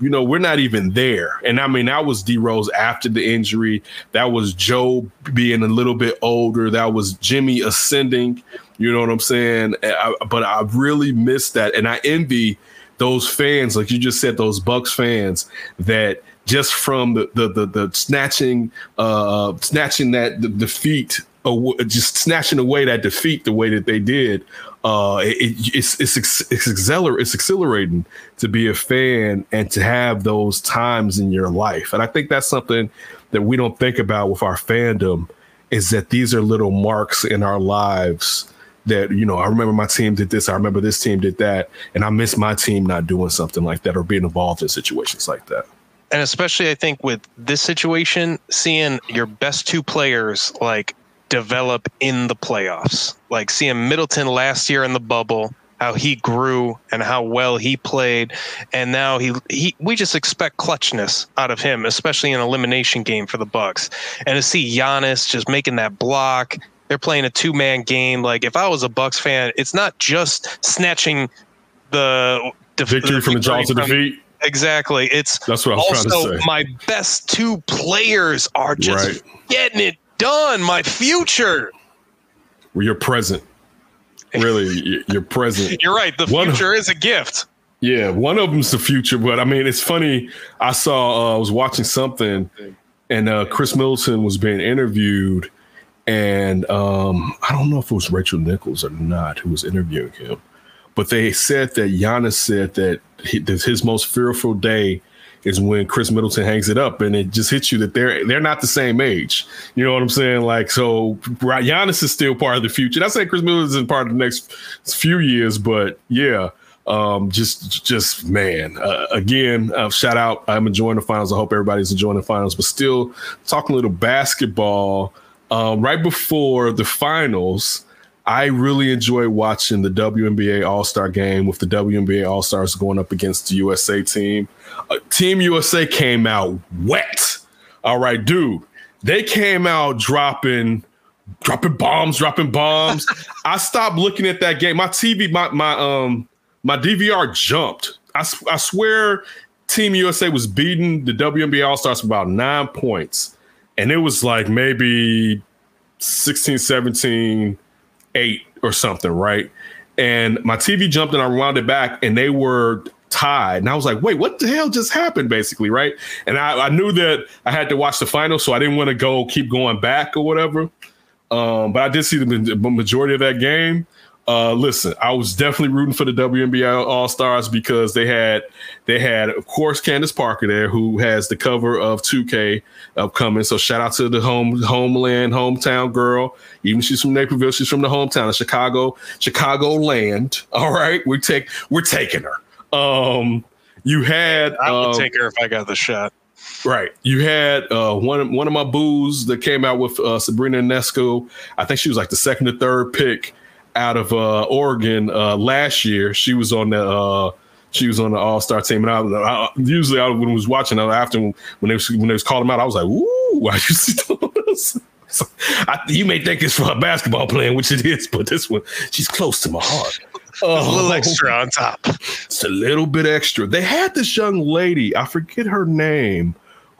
you know, we're not even there. And I mean, that was D Rose after the injury. That was Joe being a little bit older. That was Jimmy ascending. You know what I'm saying? I, but I really miss that. And I envy those fans, like you just said, those Bucks fans that just from the the the, the snatching uh snatching that defeat just snatching away that defeat the way that they did uh it, it's it's it's, acceler- it's exhilarating to be a fan and to have those times in your life. And i think that's something that we don't think about with our fandom is that these are little marks in our lives that you know i remember my team did this i remember this team did that and i miss my team not doing something like that or being involved in situations like that. And especially I think with this situation, seeing your best two players like develop in the playoffs, like seeing Middleton last year in the bubble, how he grew and how well he played, and now he he we just expect clutchness out of him, especially in elimination game for the Bucks, and to see Giannis just making that block. They're playing a two man game. Like if I was a Bucks fan, it's not just snatching the def- victory from the jaws of defeat Exactly. It's That's what I was trying to also say. my best two players are just Right. getting it done. My future. where you're present really you're present (laughs) You're right. The One- future is a gift. Yeah, one of them's the future, but I mean, it's funny. I saw, uh, I was watching something, and uh, Khris Middleton was being interviewed, and um, I don't know if it was Rachel Nichols or not who was interviewing him, but they said that Giannis said that, he, that his most fearful day is when Khris Middleton hangs it up, and it just hits you that they're they're not the same age. You know what I'm saying? Like, so Giannis is still part of the future. Not saying Khris Middleton part of the next few years, but yeah, um, just just man. Uh, again, uh, shout out. I'm enjoying the finals. I hope everybody's enjoying the finals. But still, talking a little basketball. Um, right before the finals, I really enjoy watching the WNBA All Star game with the WNBA All Stars going up against the USA team. Uh, team USA came out wet. All right, dude. They came out dropping dropping bombs, dropping bombs. (laughs) I stopped looking at that game. My TV, my my um my DVR jumped. I, I swear Team USA was beating the WNBA All Stars about nine points. And it was like maybe 16, 17, 8 or something, right? And my TV jumped and I rewound it back and they were tied. And I was like, wait, what the hell just happened, basically, right? And I, I knew that I had to watch the final, so I didn't want to go keep going back or whatever. Um, but I did see the majority of that game. Uh, listen, I was definitely rooting for the WNBA All Stars because they had they had, of course, Candace Parker there, who has the cover of 2K upcoming. So shout out to the home homeland hometown girl. Even she's from Naperville, she's from the hometown of Chicago, Chicago land. (laughs) All right, we take we're taking her. Um, you had I would um, take her if I got the shot. Right. You had uh, one of, one of my boos that came out with uh, Sabrina Ionescu. I think she was like the second or third pick out of uh, Oregon uh, last year. She was on the uh, she was on the All Star team, and I, I usually I, when I was watching I, after when they was, when they was calling out, I was like, "Ooh, why you see those?" (laughs) So, I, you may think it's for a basketball playing, which it is, but this one she's close to my heart. (laughs) A little Oh. extra on top. It's a little bit extra. They had this young lady, I forget her name,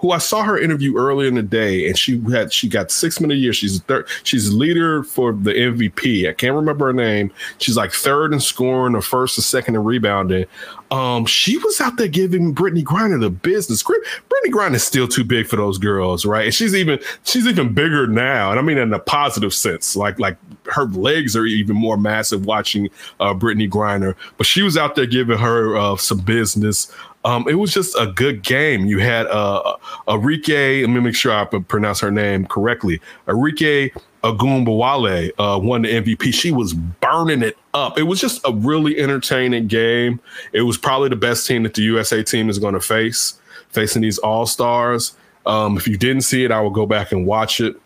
who I saw her interview earlier in the day, and she had she got six minute a year. She's third, she's leader for the MVP. I can't remember her name. She's like third in scoring or first or second in rebounding. Um, she was out there giving Brittney Griner the business. Brittney Griner is still too big for those girls, right? And she's even she's even bigger now, and I mean in a positive sense. Like like her legs are even more massive watching uh, Brittney Griner. But she was out there giving her uh, some business. Um, it was just a good game. You had uh, Arike. Let me make sure I pronounce her name correctly. Arike Ogunbowale uh, won the MVP. She was burning it up. It was just a really entertaining game. It was probably the best team that the USA team is going to face, facing these All Stars. Um, if you didn't see it, I will go back and watch it.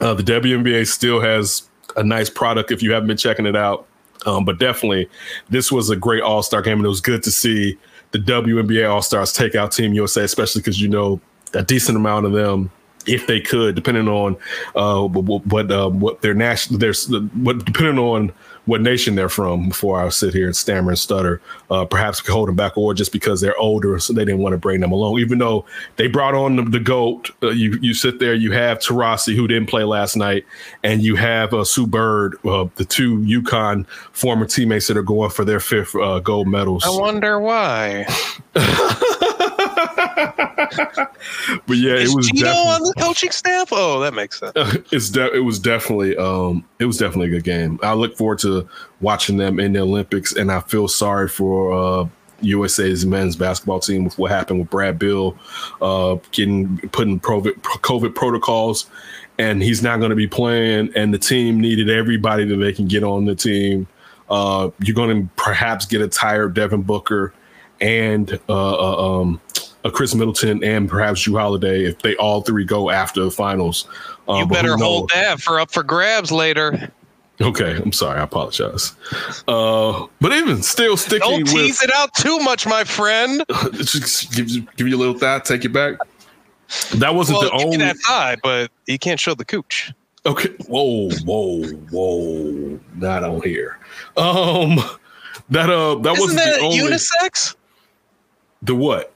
Uh, the WNBA still has a nice product if you haven't been checking it out. Um, but definitely, this was a great All Star game, and it was good to see the WNBA All Stars take out Team USA, especially because you know a decent amount of them if they could, depending on uh, what uh, what their national, their what depending on what nation they're from. Before I sit here and stammer and stutter, uh, perhaps hold them back, or just because they're older, so they didn't want to bring them along. Even though they brought on the, the goat, uh, you you sit there, you have Taurasi who didn't play last night, and you have uh, Sue Bird, uh, the two UConn former teammates that are going for their fifth uh, gold medals. I wonder why. (laughs) (laughs) but yeah, Is it was Gino on the coaching staff? Oh, that makes sense. (laughs) it's de- it was definitely um it was definitely a good game. I look forward to watching them in the Olympics, and I feel sorry for uh, USA's men's basketball team with what happened with Brad Beal, uh, getting put in COVID, COVID protocols, and he's not going to be playing. And the team needed everybody that they can get on the team. Uh, you're going to perhaps get a tired Devin Booker and uh, uh, um, a Khris Middleton and perhaps Jrue Holiday if they all three go after the finals. You better hold that for up for grabs later. Okay, I'm sorry. I apologize. Uh, but even still sticking Don't with tease it out too much, my friend. (laughs) just give, you- give you a little thought, take it back. That wasn't Well, the only. that thigh, but you can't show the cooch. Okay. Whoa, whoa, whoa. Not on here. Um, that uh, that Isn't wasn't that the only. unisex? the what?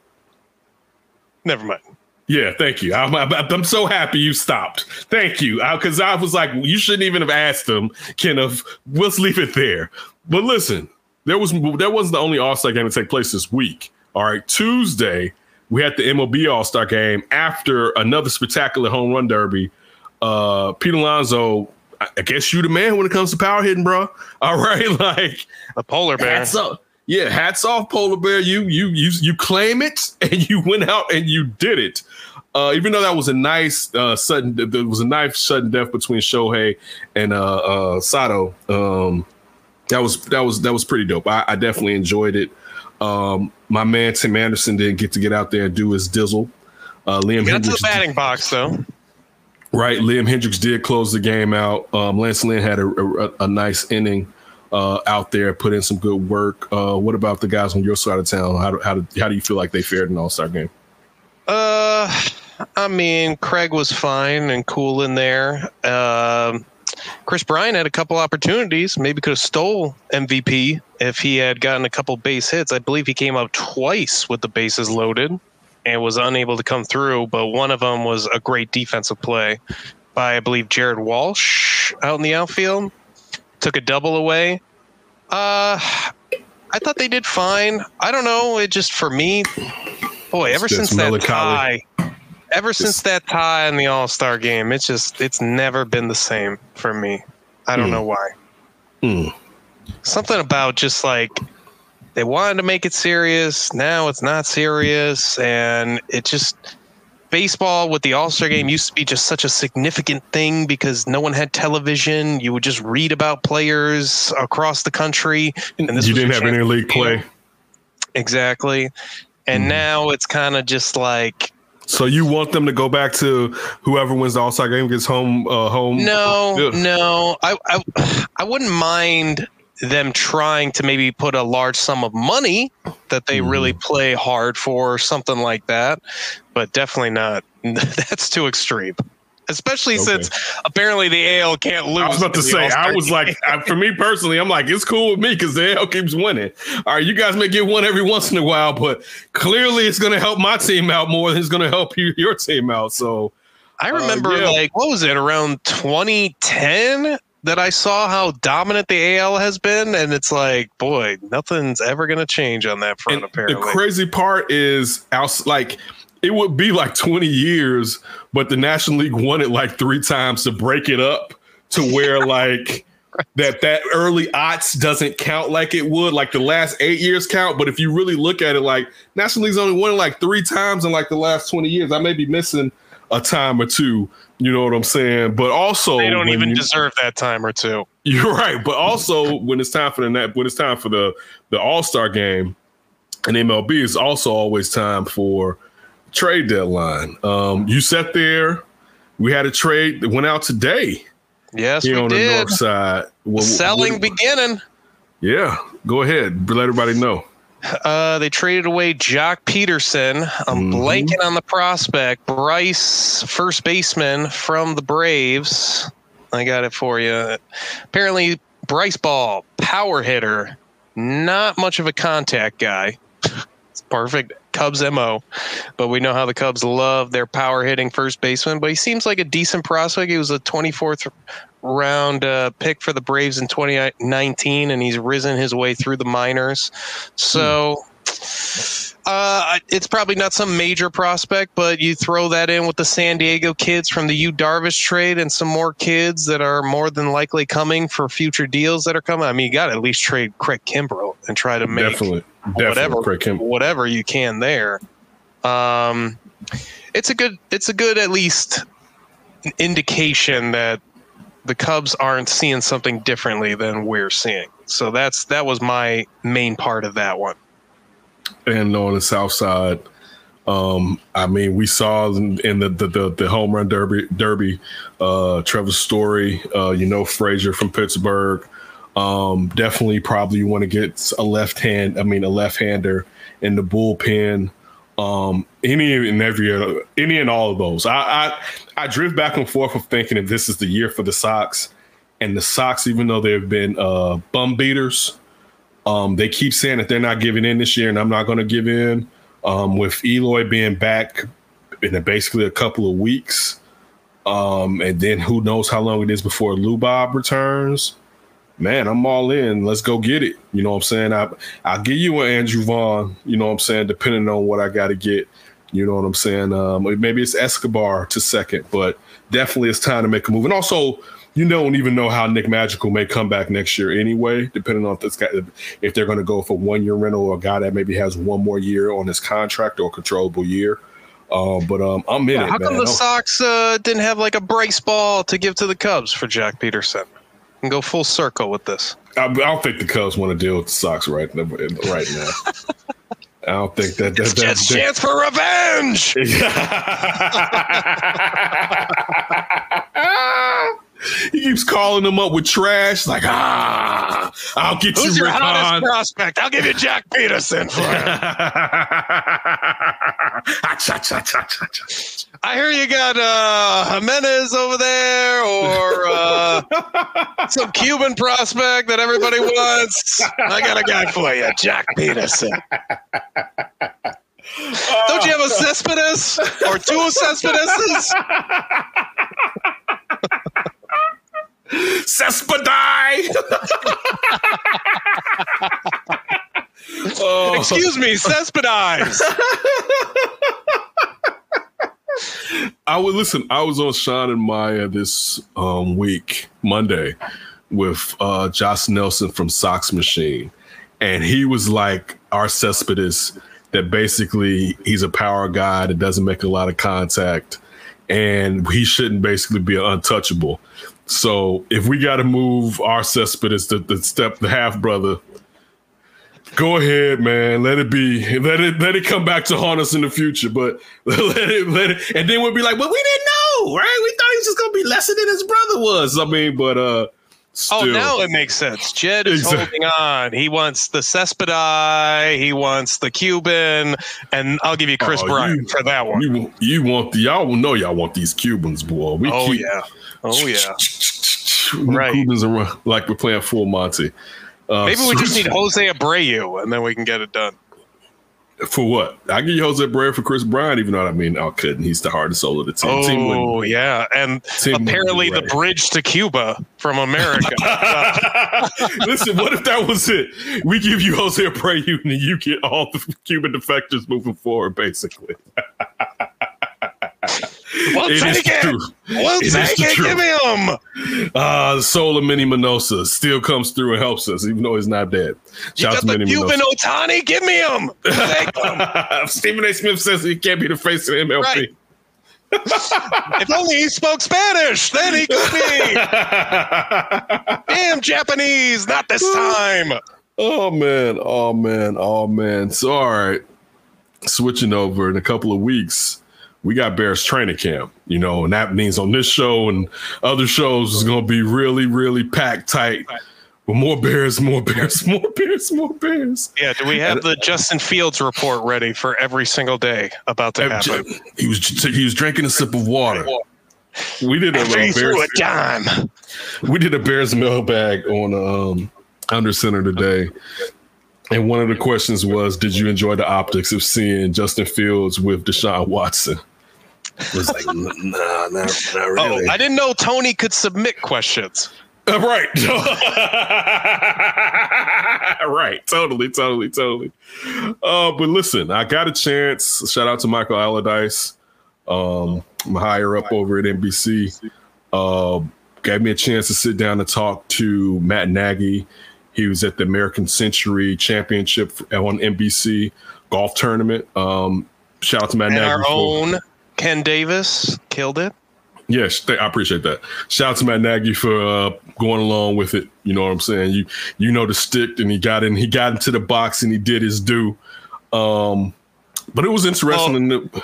Never mind. Yeah, thank you. I'm, I'm, so happy you stopped. Thank you. Because I, was like, you shouldn't even have asked him, Kenneth. Let's leave it there. But listen, there was that wasn't the only All Star game to take place this week. All right, Tuesday we had the MLB All Star game after another spectacular home run derby. Uh, Pete Alonso, I, I guess you the man when it comes to power hitting, bro. All right, (laughs) like a polar bear. hats off. Yeah, hats off, polar bear. You you you you claim it, (laughs) and you went out and you did it. Uh, even though that was a nice uh, sudden, there was a nice sudden death between Shohei and uh, uh, Soto. Um, that was that was that was pretty dope. I, I definitely enjoyed it. Um, my man Tim Anderson didn't get to get out there and do his dizzle. Uh, Liam Got to the batting box though. Right, Liam Hendriks did close the game out. Um, Lance Lynn had a, a, a nice inning uh, out there, put in some good work. Uh, what about the guys on your side of town? How do, how do, how do you feel like they fared in All Star game? Uh, I mean, Craig was fine and cool in there. Um, Kris Bryant had a couple opportunities. Maybe could have stole MVP if he had gotten a couple base hits. I believe he came up twice with the bases loaded and was unable to come through. But one of them was a great defensive play by, I believe, Jared Walsh out in the outfield. Took a double away. Uh, I thought they did fine. I don't know. It just for me, boy, ever since that tie, ever since that tie in the All Star game, it's just it's never been the same for me. I don't Hmm. know why. Hmm. Something about just like they wanted to make it serious. Now it's not serious, and it just baseball with the All Star game used to be just such a significant thing because no one had television. You would just read about players across the country, and this you didn't have any league to see 'em. play, Exactly. And Hmm. now it's kind of just like so you want them to go back to whoever wins the All Star game gets home. Uh, home. no, Yeah. no. I, I I wouldn't mind them trying to maybe put a large sum of money that they Hmm. really play hard for or something like that, but definitely not. (laughs) That's too extreme. Especially Okay. since apparently the AL can't lose. I was about to say, I All-Star was game. like, I, for me personally, I'm like, it's cool with me because the AL keeps winning. All right, you guys may get one every once in a while, but clearly it's going to help my team out more than it's going to help you, your team out. So, I remember yeah. like what was it around 2010 that I saw how dominant the AL has been, and it's like, boy, nothing's ever gonna change on that front. and apparently, the crazy part is, like, it would be like 20 years, but the National League won it like three times to break it up to where, (laughs) like, that that early odds doesn't count like it would, like the last eight years count. But if you really look at it, like National League's only won like three times in like the last twenty years. I may be missing a time or two. You know what I'm saying? But also, They don't even you- deserve that time or two. (laughs) You're right, but also when it's time for the net, when it's time for the the All Star game, and MLB is also always time for trade deadline. Um, you sat there. We had a trade that went out today Yes, here we on the did. north side. What- Selling what- beginning. yeah, go ahead. Let everybody know. Uh, they traded away Joc Pederson. I'm Mhm. blanking on the prospect. Bryce, first baseman from the Braves. I got it for you. Apparently, Bryce Ball, power hitter, not much of a contact guy. it's perfect Cubs MO, but we know how the Cubs love their power hitting first baseman. But he seems like a decent prospect. He was a 24th round uh, pick for the Braves in 2019, and he's risen his way through the minors. So. Uh, it's probably not some major prospect, but you throw that in with the San Diego kids from the Yu Darvish trade and some more kids that are more than likely coming for future deals that are coming. I mean, you got to at least trade Craig Kimbrel and try to make Definitely, definitely. whatever whatever you can there. Um, it's a good it's a good at least indication that the Cubs aren't seeing something differently than we're seeing. So that's that was my main part of that one. and on the south side. Um, I mean, we saw in, in the, the the the home run derby derby, uh, Trevor Story, uh, you know Frazier from Pittsburgh. Um, definitely, probably you want to get a left hand. I mean, a left hander in the bullpen. Um, any and every any and all of those. I, I I drift back and forth of thinking if this is the year for the Sox, and the Sox, even though they've been uh, bum beaters, um, they keep saying that they're not giving in this year, and I'm not going to give in. Um, with Eloy being back in basically a couple of weeks, um, and then who knows how long it is before Lubob returns. Man, I'm all in. Let's go get it. You know what I'm saying? I I'll give you an Andrew Vaughn. You know what I'm saying? Depending on what I got to get. You know what I'm saying? Um, maybe it's Escobar to second, but definitely it's time to make a move. And also, you don't even know how Nick Madrigal may come back next year anyway, depending on if this guy if they're going to go for one year rental or a guy that maybe has one more year on his contract or a controllable year. Um, but um, I'm in it, How come man. the Sox uh, didn't have like a Bryce Ball to give to the Cubs for Joc Pederson? And go full circle with this. I, I don't think the Cubs want to deal with the Sox right now. Right now, I don't think that. that, that, It's chance for revenge. (laughs) (laughs) he keeps calling them up with trash, like ah, I'll get Who's you, your Rick hottest prospect? I'll give you Joc Pederson for it. (laughs) I hear you got uh, Jimenez over there, or uh, (laughs) some Cuban prospect that everybody wants. I got a guy for you, Joc Pederson. Don't you have a Cespedes or two Cespedeses? (laughs) Cespadai. (laughs) oh, Excuse me, Cespedes. I would listen. I was on Sean and Maya this um, week, Monday, with uh, Josh Nelson from Sox Machine, and he was like our Cespedes. That basically he's a power guy that doesn't make a lot of contact, and he shouldn't basically be untouchable. So if we got to move our Cespedes, the, the step, the half brother, go ahead, man. Let it be. Let it let it come back to haunt us in the future. But (laughs) let it let it, and then we'll be like, well, we didn't know, right? We thought he was just gonna be lesser than his brother was. I mean, but uh, still, Oh, now it makes sense. Jed is Exactly. holding on. He wants the Cespedes. He wants the Cuban, and I'll give you Kris Oh, Bryant for that one. you you want the y'all know y'all want these Cubans, boy. We oh keep, yeah. Oh yeah. right. Right. Cubans are like we're playing full Monty. Uh, Maybe we just need Jose Abreu, and then we can get it done. for what? I give you Jose Abreu for Kris Bryant, even though I mean I couldn't. He's the hardest soul of the team. Team Oh wouldn't- yeah, and Team apparently the bridge to Cuba from America. (laughs) (laughs) Listen, what if that was it? We give you Jose Abreu and you get all the Cuban defectors moving forward, basically. (laughs) We'll It is take it. true. We'll It take it. truth. Give me him. Uh, the soul of Minnie Minoso still comes through and helps us, even though he's not dead. You Shout out got to the Minnie Cuban Minoso. Ohtani. Give me him. Take him. (laughs) Stephen A. Smith says he can't be the face of the MLB. Right. (laughs) if only he spoke Spanish, then he could be. Damn Japanese, not this time. Oh man, oh man, oh man. So all right, switching over in a couple of weeks, we got Bears training camp. You know, and that means on this show and other shows is going to be really, really packed tight. With more Bears, more Bears, (laughs) more Bears, more Bears. Yeah, do we have the Justin Fields report ready for every single day about to happen? He was he was drinking a sip of water. We did a, After uh, he threw a Bears, dime. we did a Bears mailbag on um, Under Center today. And one of the questions was, did you enjoy the optics of seeing Justin Fields with Deshaun Watson? It was like, "N- nah, not, not Oh. I didn't know Tony could submit questions. Uh, right. (laughs) right. Totally, totally, totally. Uh, but listen, I got a chance. Shout out to Michael Allardyce. Um, I'm higher up over at NBC. Uh, gave me a chance to sit down and talk to Matt Nagy. He was at the American Century Championship on NBC golf tournament. Um, shout out to Matt And Nagy. our for- own Ken Davis killed it. Yes, I appreciate that. Shout out to Matt Nagy for uh, going along with it. You know what I'm saying? You you know the stick, and he got in. He got into the box, and he did his due. Um, but it was interesting. Well- in the,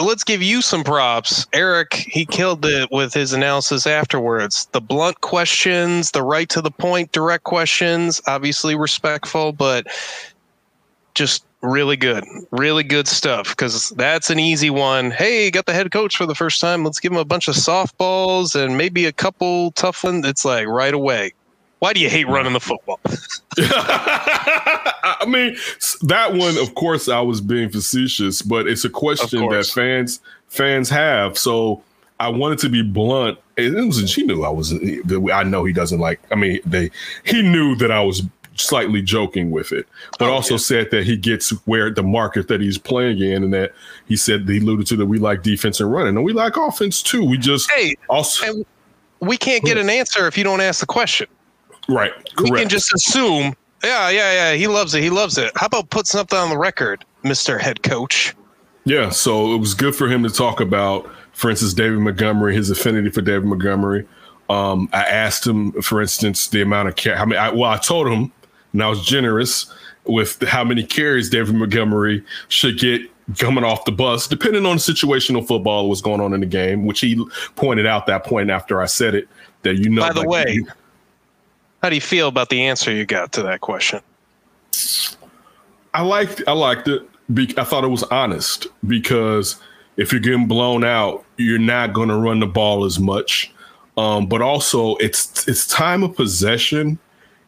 let's give you some props. Eric, he killed it with his analysis afterwards. The blunt questions, the right to the point, direct questions, obviously respectful, but just really good. Really good stuff because that's an easy one. Hey, got the head coach for the first time. Let's give him a bunch of softballs and maybe a couple tough ones. It's like right away. Why do you hate running the football? (laughs) I mean, that one, of course, I was being facetious, but it's a question that fans fans have. So I wanted to be blunt. It was she knew I was. Eh, I know he doesn't like. I mean, they he knew that I was slightly joking with it, but Oh, also yeah. said that he gets where the market that he's playing in, and that he said he alluded to that we like defense and running, and we like offense too. We just Hey, also and we can't get an answer if you don't ask the question. Right. we can just assume, yeah, yeah, yeah, he loves it. He loves it. How about put something on the record, Mr. Head Coach? Yeah, so it was good for him to talk about, for instance, David Montgomery, his affinity for David Montgomery. Um, I asked him, for instance, the amount of care. I mean, I, well, I told him, and I was generous with how many carries David Montgomery should get coming off the bus, depending on the situational football that was going on in the game, which he pointed out that point after I said it. That you know, By the like, way, you- How do you feel about the answer you got to that question? I liked I liked it. I thought it was honest because if you're getting blown out, you're not going to run the ball as much. Um, but also, it's it's time of possession.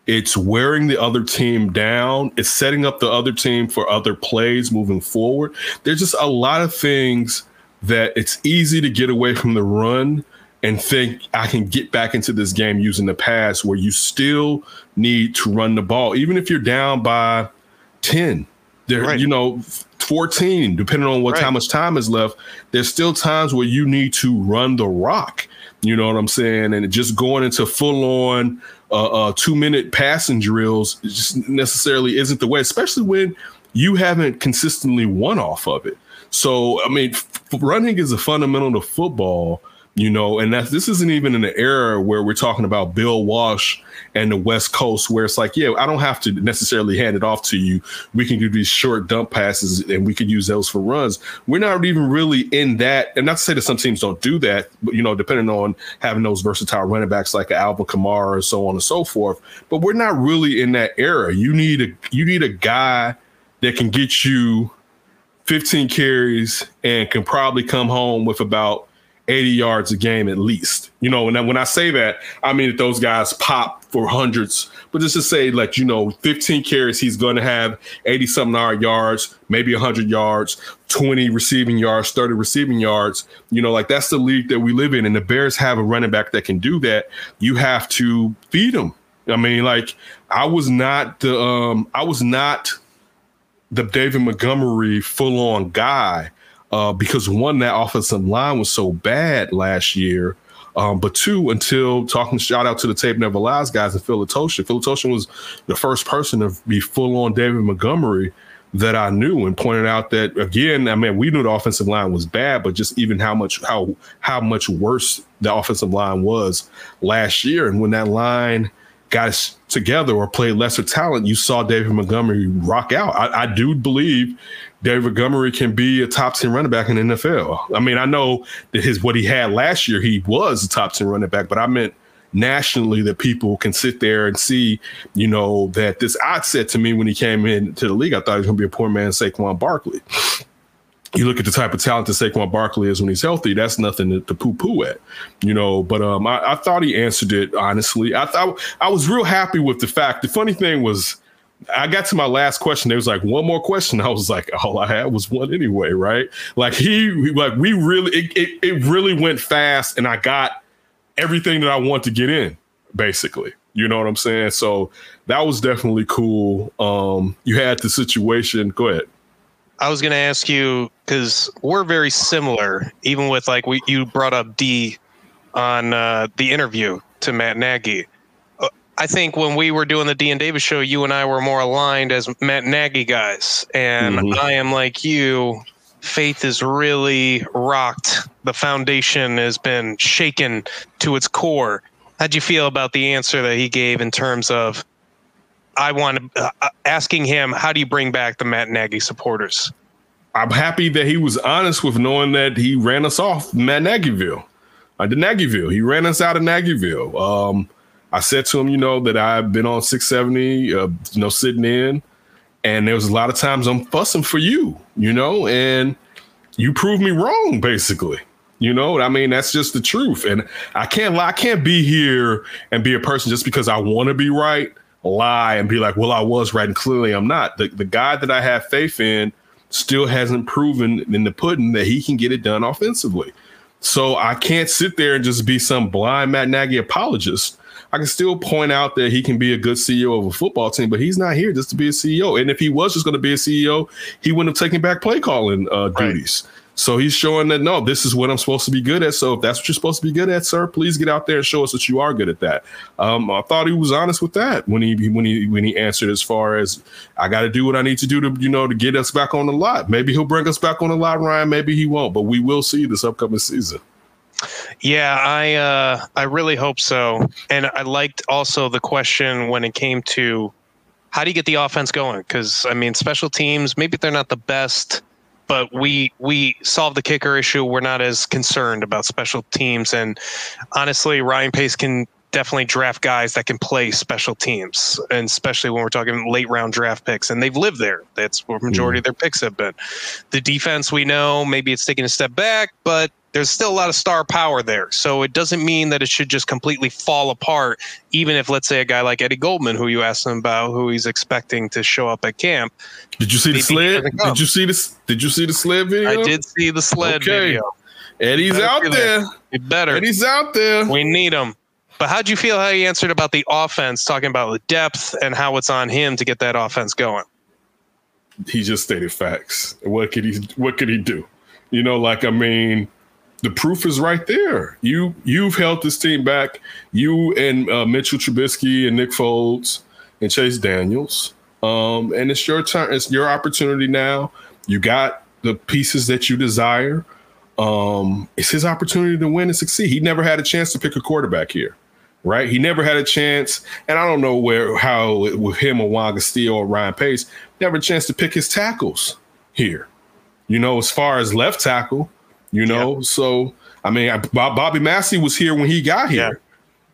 It's wearing the other team down. It's setting up the other team for other plays moving forward. There's just a lot of things that it's easy to get away from the run and think I can get back into this game using the pass where you still need to run the ball, even if you're down by 10 there Right. you know 14 depending on what Right. how much time is left there's still times where you need to run the rock you know what i'm saying and just going into full on uh, uh two minute passing drills just necessarily isn't the way especially when you haven't consistently won off of it so i mean f- running is a fundamental to football you know, and that this isn't even in an era where we're talking about Bill Walsh and the West Coast, where it's like, yeah, I don't have to necessarily hand it off to you. We can do these short dump passes and we can use those for runs. We're not even really in that, and not to say that some teams don't do that, but you know, depending on having those versatile running backs like Alvin Kamara and so on and so forth. But we're not really in that era. You need a you need a guy that can get you 15 carries and can probably come home with about 80 yards a game at least. You know, and when I say that, I mean that those guys pop for hundreds, but just to say, like, you know, 15 carries, he's going to have 80 something yard yards, maybe 100 yards, 20 receiving yards, 30 receiving yards. You know, like that's the league that we live in. And the Bears have a running back that can do that. You have to feed him. I mean, like, I was not the, um, I was not the David Montgomery full on guy uh, because one, that offensive line was so bad last year. Um, but two, until talking shout out to the tape never lies guys in Phil Toshin was the first person to be full on David Montgomery that I knew and pointed out that again, I mean, we knew the offensive line was bad, but just even how much how how much worse the offensive line was last year. And when that line got together or play lesser talent, you saw David Montgomery rock out. I, I do believe David Montgomery can be a top 10 running back in the NFL. I mean, I know that his what he had last year, he was a top 10 running back, but I meant nationally that people can sit there and see, you know, that this I said to me when he came into the league, I thought he was gonna be a poor man Saquon Barkley. You look at the type of talent that Saquon Barkley is when he's healthy, that's nothing to, to poo-poo at, you know. But um I, I thought he answered it honestly. I thought I was real happy with the fact. The funny thing was I got to my last question. There was like one more question. (laughs) I was like, all I had was one anyway, right? Like he, like we really, it, it, it really went fast, and I got everything that I want to get in, basically. You know what I'm saying? So that was definitely cool. Um, you had the situation. Go ahead. I was going to ask you because we're very similar, even with like we you brought up D on uh, the interview to Matt Nagy. Uh, I think when we were doing the D and Davis show, you and I were more aligned as Matt Nagy guys, and mm-hmm. I am like you. Faith is really rocked. The foundation has been shaken to its core. How'd you feel about the answer that he gave in terms of I want uh, uh, asking him, how do you bring back the Matt Nagy supporters? I'm happy that he was honest with knowing that he ran us off Matt Nagyville, uh, the Nagyville. He ran us out of Nagyville. Um, I said to him, you know, that I've been on 670, uh, you know, sitting in, and there was a lot of times I'm fussing for you, you know, and you proved me wrong, basically. You know, I mean, that's just the truth. And I can't lie, I can't be here and be a person just because I want to be right, lie and be like, well, I was right, and clearly I'm not. The the guy that I have faith in still hasn't proven in the pudding that he can get it done offensively. So I can't sit there and just be some blind Matt Nagy apologist. I can still point out that he can be a good CEO of a football team, but he's not here just to be a CEO. And if he was just going to be a CEO, he wouldn't have taken back play calling uh, duties. Right. So he's showing that no, this is what I'm supposed to be good at. So if that's what you're supposed to be good at, sir, please get out there and show us that you are good at that. Um, I thought he was honest with that when he when he when he answered as far as I got to do what I need to do to you know to get us back on the lot. Maybe he'll bring us back on the lot, Ryan. Maybe he won't, but we will see this upcoming season. Yeah, I uh, I really hope so. And I liked also the question when it came to how do you get the offense going? Because I mean, special teams maybe they're not the best but we we solved the kicker issue. We're not as concerned about special teams, and honestly, Ryan Pace can definitely draft guys that can play special teams, and especially when we're talking late round draft picks, and they've lived there. That's where majority mm. of their picks have been. The defense, we know, maybe it's taking a step back, but there's still a lot of star power there. So it doesn't mean that it should just completely fall apart, even if, let's say, a guy like Eddie Goldman, who you asked him about, who he's expecting to show up at camp. Did you see the sled? Did you see this? Did you see the sled video? I did see the sled okay. video. Eddie's out there. there. better. Eddie's out there. We need him. But how'd you feel how he answered about the offense, talking about the depth and how it's on him to get that offense going? He just stated facts. What could he? What could he do? You know, like I mean, the proof is right there. You you've held this team back. You and uh, Mitchell Trubisky and Nick Foles and Chase Daniels. Um, and it's your turn. It's your opportunity now. You got the pieces that you desire. Um, it's his opportunity to win and succeed. He never had a chance to pick a quarterback here, right? He never had a chance, and I don't know where how with him or Juan Castillo or Ryan Pace never a chance to pick his tackles here. You know, as far as left tackle, you know, so I mean, I, Bobby Massie was here when he got here. Yep.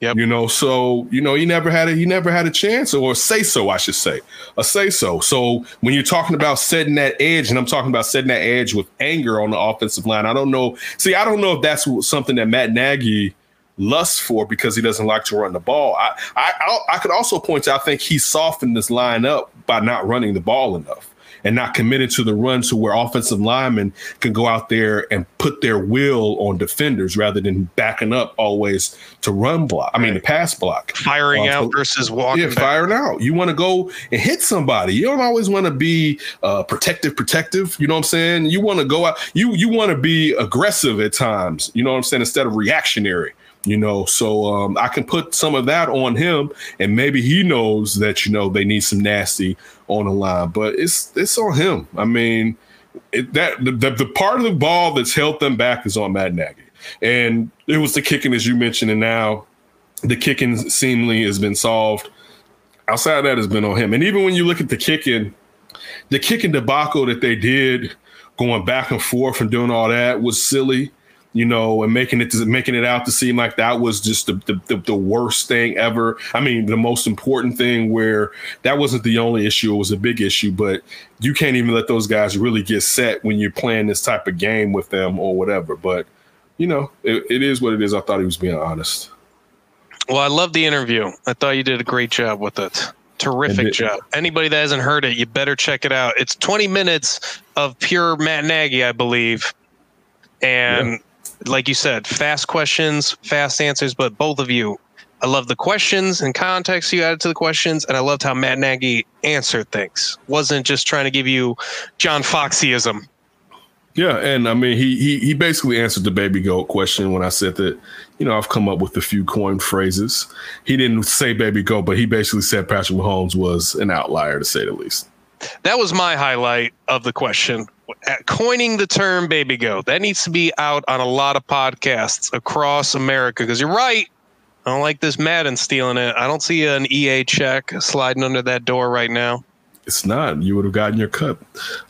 Yep. You know, so you know he never had a he never had a chance or say so, I should say, a say so. So when you're talking about setting that edge, and I'm talking about setting that edge with anger on the offensive line, I don't know. See, I don't know if that's something that Matt Nagy lusts for because he doesn't like to run the ball. I I I could also point to I think he softened this line up by not running the ball enough. and not committed to the run to where offensive linemen can go out there and put their will on defenders rather than backing up always to run block. I mean, the pass block. Firing Uh, out versus walking Yeah, firing out. You want to go and hit somebody. You don't always want to be uh, protective, protective. You know what I'm saying? You want to go out. You you want to be aggressive at times. You know what I'm saying? Instead of reactionary. You know, so um, I can put some of that on him, and maybe he knows that you know they need some nasty on the line. But it's it's on him. I mean, it, that the, the part of the ball that's held them back is on Matt Nagy, and it was the kicking as you mentioned, and now the kicking seemingly has been solved outside of that has been on him. And even when you look at the kicking, the kicking debacle that they did, going back and forth and doing all that was silly, you know, and making it to, making it out to seem like that was just the, the the worst thing ever. I mean, the most important thing where that wasn't the only issue; it was a big issue. But you can't even let those guys really get set when you're playing this type of game with them or whatever. But you know, it, it is what it is. I thought he was being honest. Well, I love the interview. I thought you did a great job with it. Terrific job. Anybody that hasn't heard it, you better check it out. It's 20 minutes of pure Matt Nagy, I believe. And like you said, fast questions, fast answers, but both of you, I love the questions and context you added to the questions, and I loved how Matt Nagy answered things. Wasn't just trying to give you John Foxyism. Yeah, and I mean he he he basically answered the baby goat question when I said that, you know, I've come up with a few coin phrases. He didn't say baby goat, but he basically said Patrick Mahomes was an outlier to say the least. That was my highlight of the question. Coining the term baby goat. That needs to be out on a lot of podcasts across America because you're right. I don't like this Madden stealing it. I don't see an EA check sliding under that door right now. It's not. You would have gotten your cut.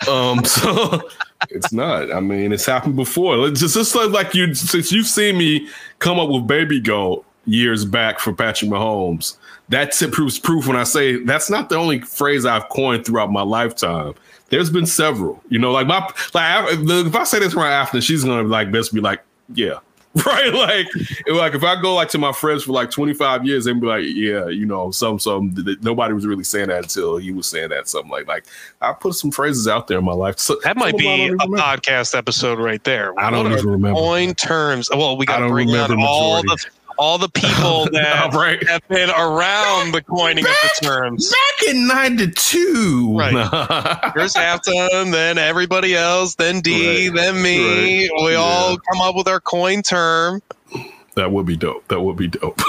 Um, (laughs) so it's not. I mean, it's happened before. It's just, like- like you since you've seen me come up with baby goat years back for Patrick Mahomes. That's it proves proof when I say that's not the only phrase I've coined throughout my lifetime. There's been several. You know, like my like if I say this right after, she's gonna like best be like, yeah. (laughs) Right, like, like if I go like to my friends for like 25 years, they'd be like, "Yeah, you know, some, some." Nobody was really saying that until he was saying that. Something like, like I put some phrases out there in my life. So, That might some of them I be a remember. podcast episode right there. I don't What even remember. Coin terms. Well, we got to bring on remember all the. All the people (laughs) that Right. have been around the coining of the terms. Back in '92, Right. (laughs) First Afton, then everybody else, then D, Right. then me. Right. We Yeah. all come up with our coin term. That would be dope. That would be dope. (laughs)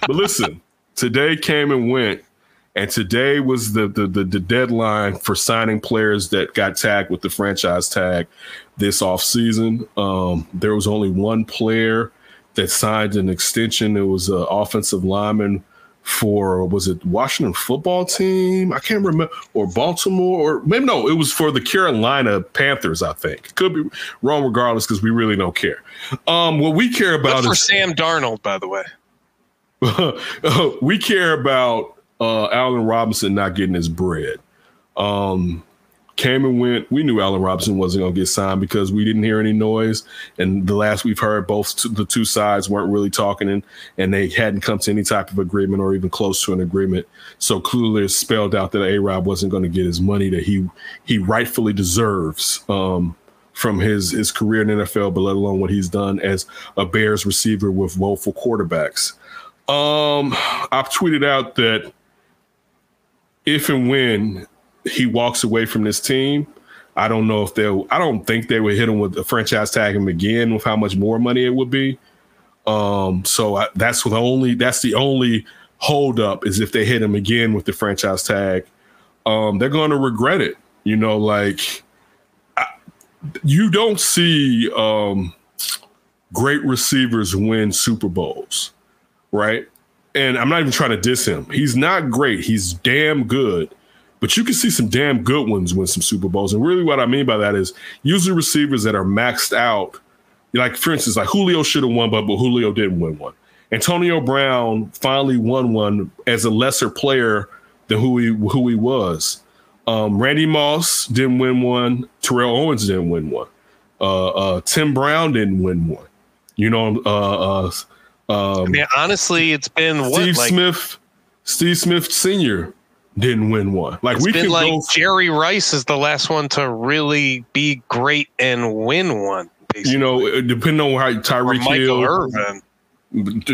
but listen, today came and went, and today was the, the the the deadline for signing players that got tagged with the franchise tag this offseason. Um, there was only one player that signed an extension. It was an offensive lineman for was it Washington football team? I can't remember or Baltimore or maybe no, it was for the Carolina Panthers. I think could be wrong regardless because we really don't care. Um, what we care about for is Sam Darnold, by the way. (laughs) we care about uh, Allen Robinson not getting his bread. Um, came and went. We knew Allen Robinson wasn't going to get signed because we didn't hear any noise. And the last we've heard, both t- the two sides weren't really talking, and, and they hadn't come to any type of agreement or even close to an agreement. So clearly, it spelled out that A Rob wasn't going to get his money that he he rightfully deserves. Um, from his his career in the NFL, but let alone what he's done as a Bears receiver with woeful quarterbacks. Um, I've tweeted out that if and when he walks away from this team, I don't know if they'll. I don't think they would hit him with a franchise tag him again with how much more money it would be. Um, so I, that's the only. That's the only holdup is if they hit him again with the franchise tag. Um, they're going to regret it. You know, like I, you don't see um, great receivers win Super Bowls right? And I'm not even trying to diss him. He's not great. He's damn good. But you can see some damn good ones win some Super Bowls. And really what I mean by that is usually receivers that are maxed out. Like, for instance, like Julio should have won, but, but Julio didn't win one. Antonio Brown finally won one as a lesser player than who he who he was. Um, Randy Moss didn't win one. Terrell Owens didn't win one. Uh, uh, Tim Brown didn't win one. You know, uh, uh, um, I mean, honestly, it's been what Steve like Smith, Steve Smith Sr. didn't win one. Like It's we been can like go Jerry Rice is the last one to really be great and win one. Basically. you know, uh, depending on how Tyreek Hill, Irvin,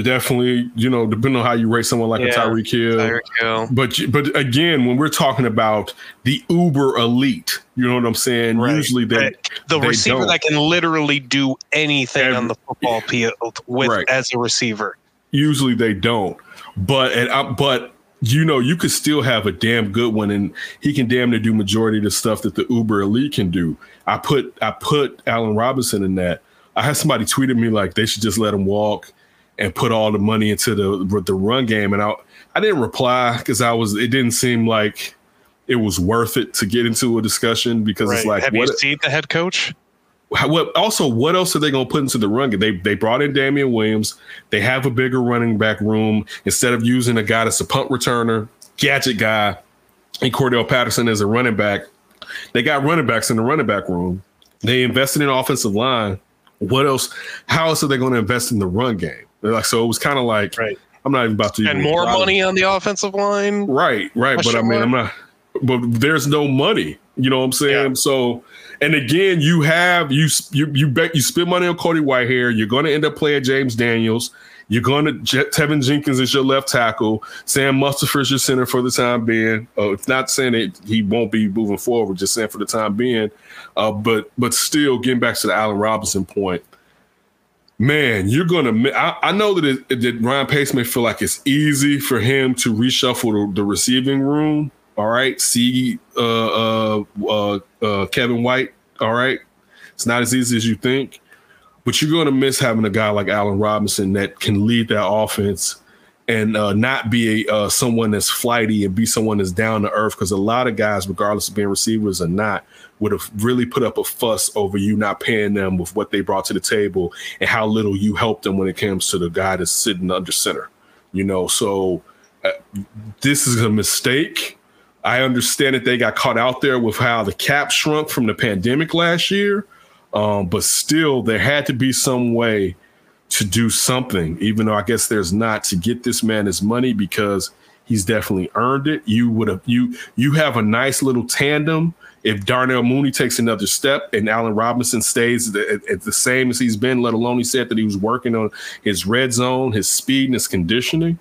definitely, you know, depending on how you rate someone like a Yeah, Tyreek Hill. Tyreek Hill. But but again, when we're talking about the uber elite, you know what I'm saying? Right. Usually they Right. the they receiver don't. that can literally do anything Every- on the football (laughs) field with Right. as a receiver. usually they don't. But and I, but you know, you could still have a damn good one, and he can damn near do majority of the stuff that the Uber elite can do. I put I put Allen Robinson in that. I had somebody tweeted me like they should just let him walk and put all the money into the the run game, and I I didn't reply because I was it didn't seem like it was worth it to get into a discussion because it's like Have what you seen the head coach? What also what else are they going to put into the run game? They they brought in Damien Williams. They have a bigger running back room instead of using a guy that's a punt returner, gadget guy, and Cordarrelle Patterson as a running back. They got running backs in the running back room. They invested in offensive line. What else? How else are they going to invest in the run game? They're like so it was kind of like Right. I'm not even about to And more money on the offensive line. Right, right. But I mean, I'm not. But there's no money. You know what I'm saying? Yeah. So, and again, you have you you you bet you spend money on Cody Whitehair. You're going to end up playing James Daniels. You're going to Teven Jenkins is your left tackle. Sam Mustipher is your center for the time being. Uh, it's not saying that he won't be moving forward. Just saying for the time being. Uh, but but still, getting back to the Allen Robinson point, man, you're gonna. I, I know that it, that Ryan Pace may feel like it's easy for him to reshuffle the, the receiving room. All right, see uh, uh, uh, uh, Kevin White. All right, it's not as easy as you think, but you're gonna miss having a guy like Allen Robinson that can lead that offense and uh, not be a, uh, someone that's flighty and be someone that's down to earth. Because a lot of guys, regardless of being receivers or not, would have really put up a fuss over you not paying them with what they brought to the table and how little you helped them when it comes to the guy that's sitting under center. You know, so uh, this is a mistake. I understand that they got caught out there with how the cap shrunk from the pandemic last year, um, but still, there had to be some way to do something, even though I guess there's not to get this man his money because he's definitely earned it. You would have you you have a nice little tandem if Darnell Mooney takes another step and Allen Robinson stays at, at the same as he's been. Let alone he said that he was working on his red zone, his speed, and his conditioning.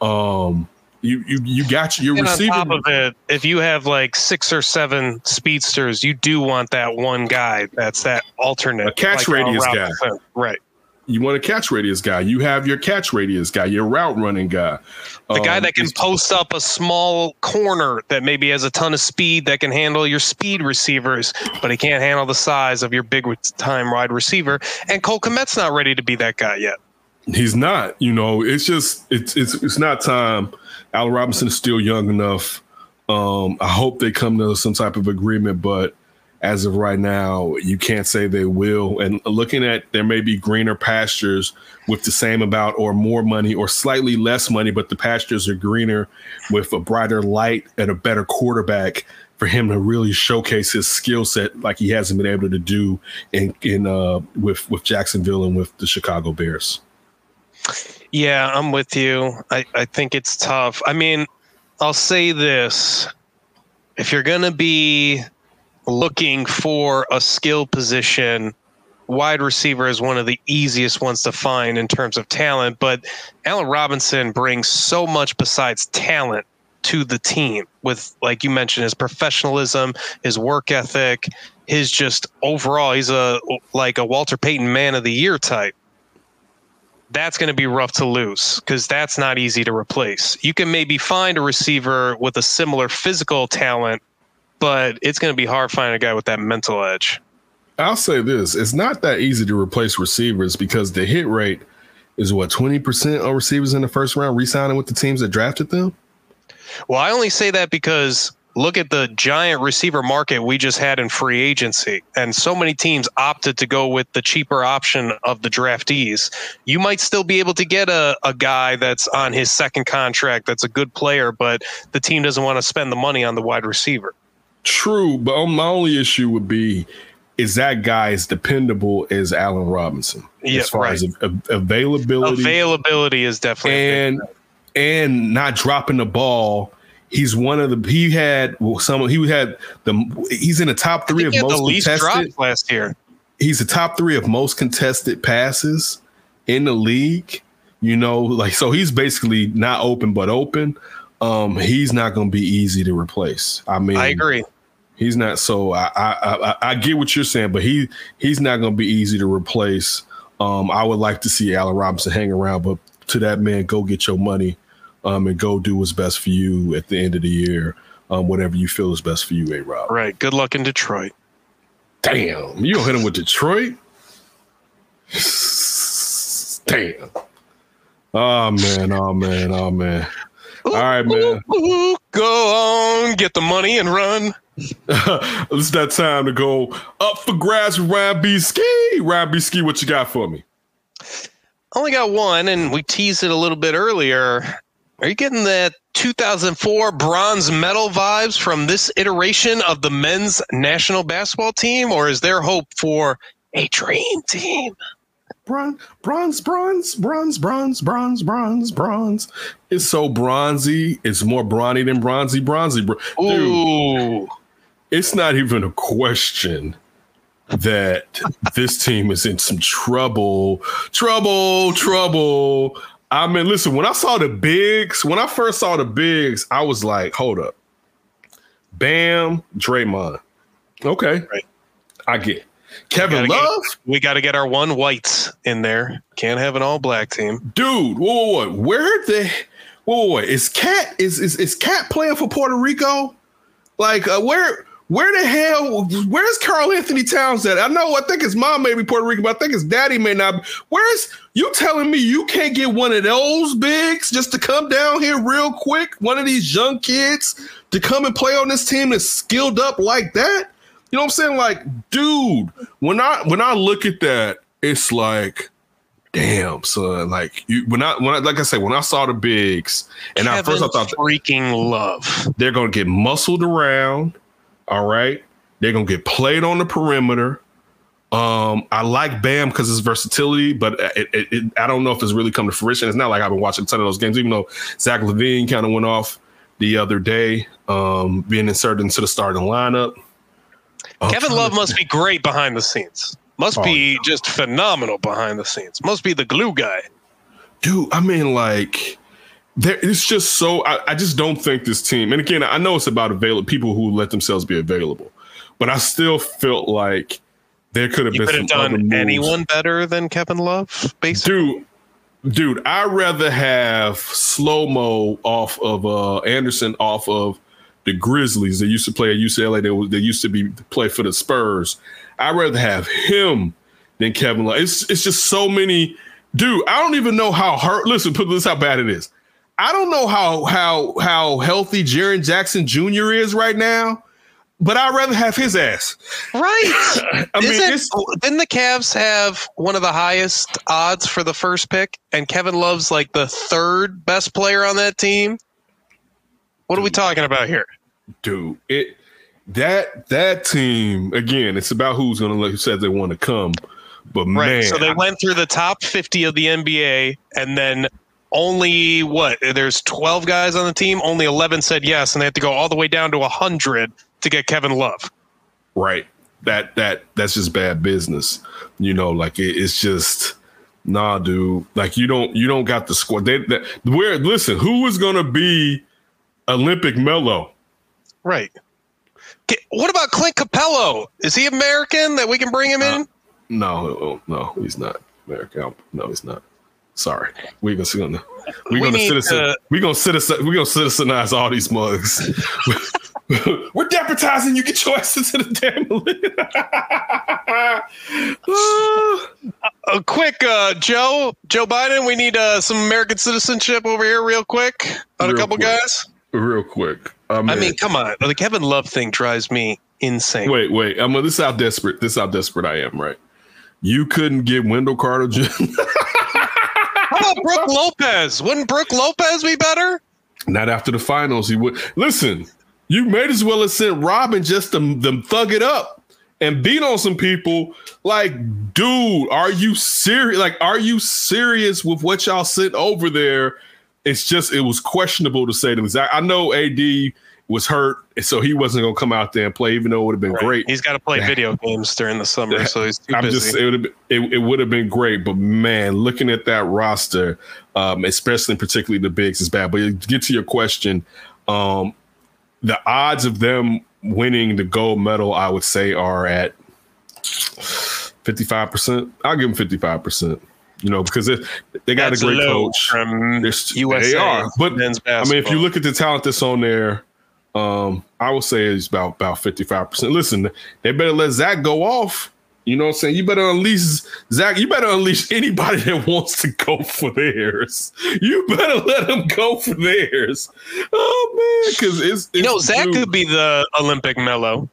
Um, you you you got your And on receiver. top of it, if you have like six or seven speedsters, you do want that one guy that's that alternate A catch like radius guy. Right? You want a catch radius guy. You have your catch radius guy, your route running guy. The guy Um, that can post up a small corner that maybe has a ton of speed that can handle your speed receivers, but he can't handle the size of your big time wide receiver. And Cole Kmet's not ready to be that guy yet. He's not. You know, it's just it's it's it's not time. Allen Robinson is still young enough. Um, I hope they come to some type of agreement, but as of right now, you can't say they will. And looking at there may be greener pastures with the same amount or more money or slightly less money, but the pastures are greener with a brighter light and a better quarterback for him to really showcase his skill set like he hasn't been able to do in in uh with with Jacksonville and with the Chicago Bears. Yeah, I'm with you. I, I think it's tough. I mean, I'll say this. If you're going to be looking for a skill position, wide receiver is one of the easiest ones to find in terms of talent. But Allen Robinson brings so much besides talent to the team with, like you mentioned, his professionalism, his work ethic, his just overall, he's a like a Walter Payton man of the year type that's going to be rough to lose because that's not easy to replace. You can maybe find a receiver with a similar physical talent, but it's going to be hard finding a guy with that mental edge. I'll say this: it's not that easy to replace receivers because the hit rate is what twenty percent of receivers in the first round, re-signing with the teams that drafted them. Well, I only say that because look at the giant receiver market we just had in free agency, and so many teams opted to go with the cheaper option of the draftees. You might still be able to get a, a guy that's on his second contract that's a good player, but the team doesn't want to spend the money on the wide receiver. True, but um, my only issue would be is that guy as dependable as Allen Robinson Yeah, as far right. as av- availability Availability is definitely and and not dropping the ball. He's one of the he had well, some he had the he's in the top three of most least contested. last year. He's the top three of most contested passes in the league. You know, like so he's basically not open but open. Um, he's not going to be easy to replace. I mean, I agree. He's not so. I I I, I get what you're saying, but he he's not going to be easy to replace. Um, I would like to see Allen Robinson hang around, but to that man, go get your money, um, and go do what's best for you at the end of the year. Um, whatever you feel is best for you, A Rob. Right. Good luck in Detroit. Damn, you gonna hit him with Detroit? Damn. Oh man, oh man, oh man. All right, man. Ooh, go on, get the money and run. (laughs) it's that time to go up for grabs with Ryan B. Ski. Ryan B. Ski, what you got for me? I only got one, and we teased it a little bit earlier. Are you getting that 2004 bronze medal vibes from this iteration of the men's national basketball team, or is there hope for a dream team? Bronze, bronze, bronze, bronze, bronze, bronze, bronze, bronze. It's so bronzy. It's more brawny than bronzy, bronzy. Bro- Dude, it's not even a question that this team is in some trouble, trouble, trouble. I mean, listen, when I saw the bigs, when I first saw the bigs, I was like, hold up. Bam, Draymond. Okay. Right. I get. Kevin get- Love, we got to get our one whites in there. Can't have an all black team. dude. Whoa, whoa, whoa. Where the whoa, whoa, whoa. is Cat is is is Cat playing for Puerto Rico? Like uh, where where the hell where's Karl-Anthony Towns at? I know I think his mom may be Puerto Rican, but I think his daddy may not. be. Where's you telling me you can't get one of those bigs just to come down here real quick? One of these young kids to come and play on this team that's skilled up like that? You know what I'm saying? Like, dude, when I when I look at that, it's like, damn, son. Like you when I when I like I said, when I saw the bigs, and at Kevin first I thought freaking love. they're gonna get muscled around. All right. They're gonna get played on the perimeter. Um, I like Bam because his versatility, but it, it, it, I don't know if it's really come to fruition. It's not like I've been watching a ton of those games, even though Zach LaVine kind of went off the other day, um, being inserted into the starting lineup. I'm Kevin Love to- must be great behind the scenes. Must Oh, be just phenomenal behind the scenes. Must be the glue guy. dude i mean like there it's just so I, I just don't think this team and again i know it's about available people who let themselves be available but i still felt like there could have You been could have done anyone better than Kevin Love, basically. dude dude i'd rather have slow mo off of uh anderson off of the grizzlies they used to play at ucla they, they used to be play for the spurs. I'd rather have him than kevin love. It's, it's just so many dude i don't even know how hurt listen put this how bad it is i don't know how how how healthy jaren jackson jr is right now but i'd rather have his ass Right. (laughs) i mean Isn't, it's didn't the Cavs have one of the highest odds for the first pick? And Kevin Love's like the third best player on that team? What are we talking about here? dude it that that team again it's about who's gonna who says they want to come but Right. man so they went through the top 50 of the NBA and then only what? There's 12 guys on the team, only 11 said yes and they have to go all the way down to 100 to get Kevin Love. right that that that's just bad business you know like it, it's just nah dude like you don't you don't got the squad they, that where listen who is gonna be olympic mellow Right. What about Clint Capela? Is he American that we can bring him uh, in? no no he's not american no he's not sorry we're gonna gonna we're We gonna citizen to- we're gonna citizen we're gonna citizenize all these mugs (laughs) we're deputizing you get your ass into the damn (laughs) A quick, uh, Joe, Joe Biden. We need uh, some American citizenship over here, real quick, on a couple quick. guys. real quick I mean, I mean, come on, the Kevin Love thing drives me insane. wait wait I'm this is how desperate this is how desperate I am right you couldn't get Wendell Carter Jr. (laughs) About Brook Lopez? Wouldn't Brook Lopez be better? Not after the finals, he would. Listen, you may as well have sent Robin just to them thug it up and beat on some people. Like, dude, are you serious? Like, are you serious with what y'all sent over there it's just it was questionable to say the exact. I know AD was hurt, so he wasn't going to come out there and play, even though it would have been Right. great. He's got to play video games during the summer, so he's too I'm busy. just it would have been, it, it would have been great, but man, looking at that roster, um, especially particularly the bigs, is bad. But to get to your question, um, the odds of them winning the gold medal, I would say, are at 55 percent. I'll give them 55 percent. You know, because it, they got That's a great coach. from USA. They are, but I mean, if you look at the talent that's on there, um, I would say it's about about fifty five percent. Listen, they better let Zach go off. You know what I'm saying? You better unleash Zach. You better unleash anybody that wants to go for theirs. You better let them go for theirs. Oh man, because it's, you know, Zach dude, could be the Olympic mellow.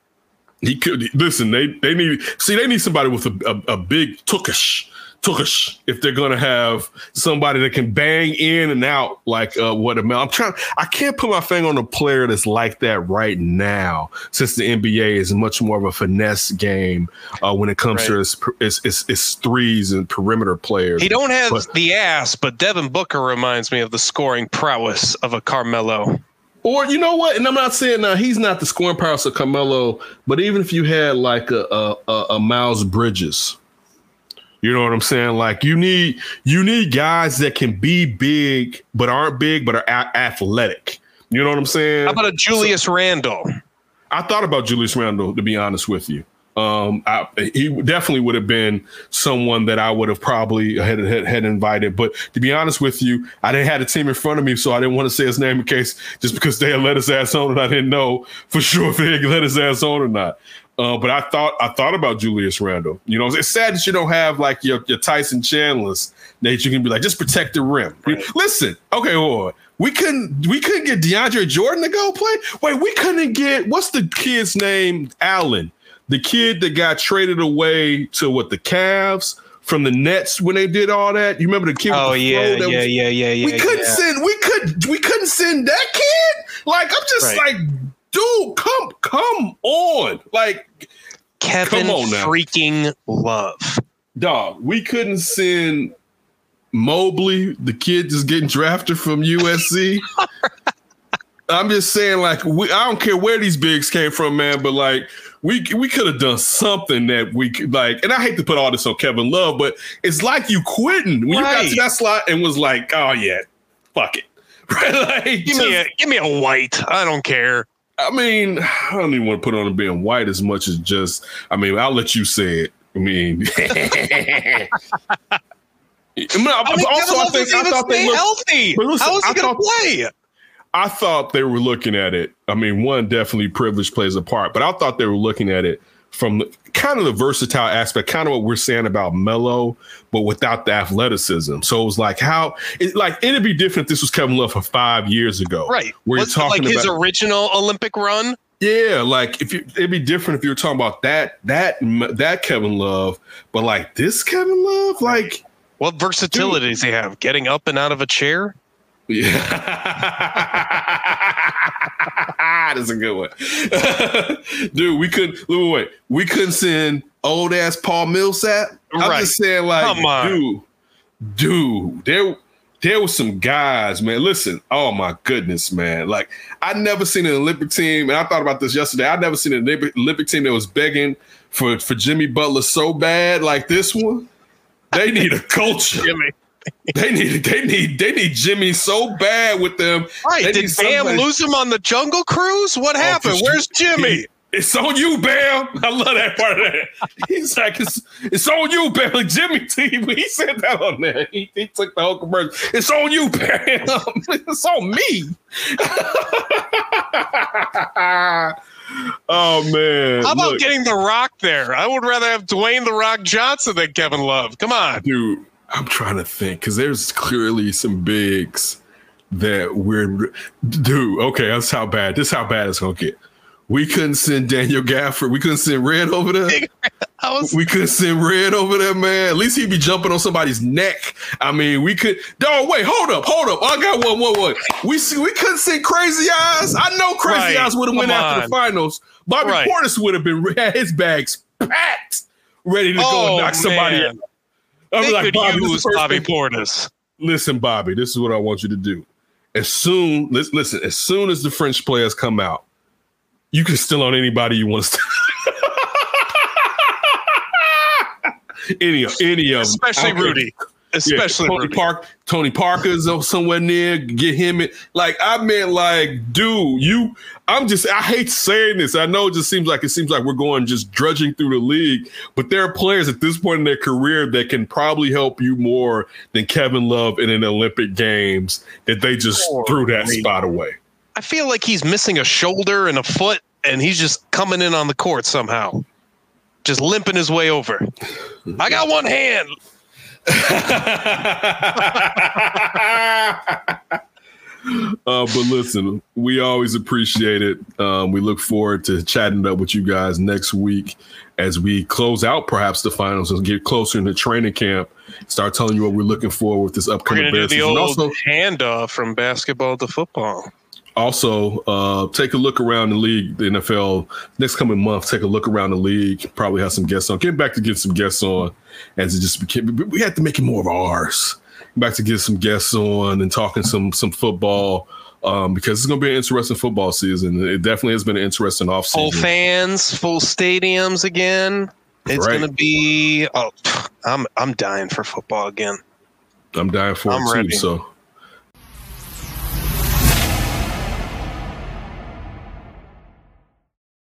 He could listen. They they need see. They need somebody with a, a, a big tukish tukish if they're gonna have somebody that can bang in and out like uh, what a I'm trying. I can't put my finger on a player that's like that right now, since the NBA is much more of a finesse game uh, when it comes to Right. its, its, its, its threes and perimeter players. He don't have But- the ass, but Devin Booker reminds me of the scoring prowess of a Carmelo. Or you know what? And I'm not saying now he's not the scoring prowess of Carmelo, but even if you had like a a, a, a Miles Bridges, you know what I'm saying? Like you need you need guys that can be big but aren't big but are a- athletic. You know what I'm saying? How about a Julius Randle? I thought about Julius Randle to be honest with you. Um, I, he definitely would have been someone that I would have probably had, had had invited. But to be honest with you, I didn't have the team in front of me, so I didn't want to say his name in case just because they had let his ass on, and I didn't know for sure if they had let his ass on or not. Uh, but I thought I thought about Julius Randle. You know, it's sad that you don't have like your, your Tyson Chandlers that you can be like just protect the rim. Listen, okay. We couldn't we couldn't get DeAndre Jordan to go play. Wait, we couldn't get what's the kid's name? Allen, the kid that got traded away to what the Cavs from the Nets when they did all that. You remember the kid? with Oh the yeah, yeah, was- yeah, yeah, yeah. we couldn't yeah. send we could we couldn't send that kid. Like I'm just Right. like, dude, come come on, like. Kevin Come on freaking Love. dog, we couldn't send Mobley, the kid just getting drafted from USC. (laughs) I'm just saying, like, we, I don't care where these bigs came from, man, but like, we we could have done something that we could like, and I hate to put all this on Kevin Love, but it's like you quitting when you got to that slot and was like, oh yeah, fuck it, (laughs) right? Like, Give me a give me a white. I don't care. I mean, (sighs) I don't even want to put on being white as much as just. I mean, I'll let you say it. I mean, (laughs) I mean, I mean, also, I think I thought they looked, healthy. Listen, How is he going to play? I thought they were looking at it. I mean, one definitely privilege plays a part, but I thought they were looking at it from the, kind of the versatile aspect, kind of what we're saying about Melo, but without the athleticism. So it was like how it like it'd be different if this was Kevin Love for five years ago, Right. Where Was you're talking like his about original Olympic run? Yeah, like if you, it'd be different if you were talking about that that that Kevin Love, but like this Kevin Love, like What versatility does he have? Getting up and out of a chair? Yeah, (laughs) that's a good one, (laughs) dude. We couldn't wait, wait, we couldn't send old ass Paul Millsap. I'm just saying, like, dude, dude, there. There was some guys, man. Listen, oh my goodness, man. Like I never seen an Olympic team, and I thought about this yesterday. I never seen an Olympic, Olympic team that was begging for for Jimmy Butler so bad like this one. They need a culture. Jimmy. (laughs) They need they need they need Jimmy so bad with them. Right. They Did Bam somebody- lose him on the Jungle Cruise? What oh, happened? for Where's. Jimmy? It's on you, Bam. (laughs) I love that part of that. He's like, it's, it's on you, Bam. Like (laughs) Jimmy T, he said that on there. He, he took the whole commercial. It's on you, Bam. it's on me. oh man. How about Look, getting The Rock there? I would rather have Dwayne The Rock Johnson than Kevin Love. Come on. dude? I'm trying to think because there's clearly some bigs that we're dude. Okay, that's how bad. This is how bad it's gonna get. We couldn't send Daniel Gafford. We couldn't send Red over there. I was We couldn't send Red over there, man. At least he'd be jumping on somebody's neck. I mean, we could. Dog, wait, hold up, hold up. I got one, one, one. We see, we couldn't send Crazy Eyes. I know Crazy Right. Eyes would have went Come after the finals. Bobby Right. Portis would have been had his bags packed, ready to go Oh, and knock somebody man. out. I was like, Bobby, use Bobby Portis. Listen, Bobby, this is what I want you to do. as soon listen, as soon as the French players come out, you can still on anybody you want to. (laughs) any of any of. Especially I don't care. Rudy. Yeah, Especially Tony Rudy. Park. Tony Parker's somewhere near. Get him in. Like I meant, like, dude, you. I'm just. I hate saying this. I know it just seems like it seems like we're going just drudging through the league, but there are players at this point in their career that can probably help you more than Kevin Love in an Olympic Games. That they just Poor threw that Rudy. spot away. I feel like he's missing a shoulder and a foot, and he's just coming in on the court somehow. Just limping his way over. I got one hand. (laughs) Uh, but listen, we always appreciate it. Um, we look forward to chatting up with you guys next week as we close out perhaps the finals and get closer into training camp. Start telling you what we're looking for with this upcoming do the old Also, handoff from basketball to football. also uh, take a look around the league, the NFL next coming month. Take a look around the league. Probably have some guests on. Get back to get some guests on, as it just became. We had to make it more of ours. Back to get some guests on and talking some some football um, because it's going to be an interesting football season. It definitely has been an interesting offseason. Full fans, full stadiums again. It's Right. gonna be. Oh, I'm I'm dying for football again. I'm dying for I'm it too. So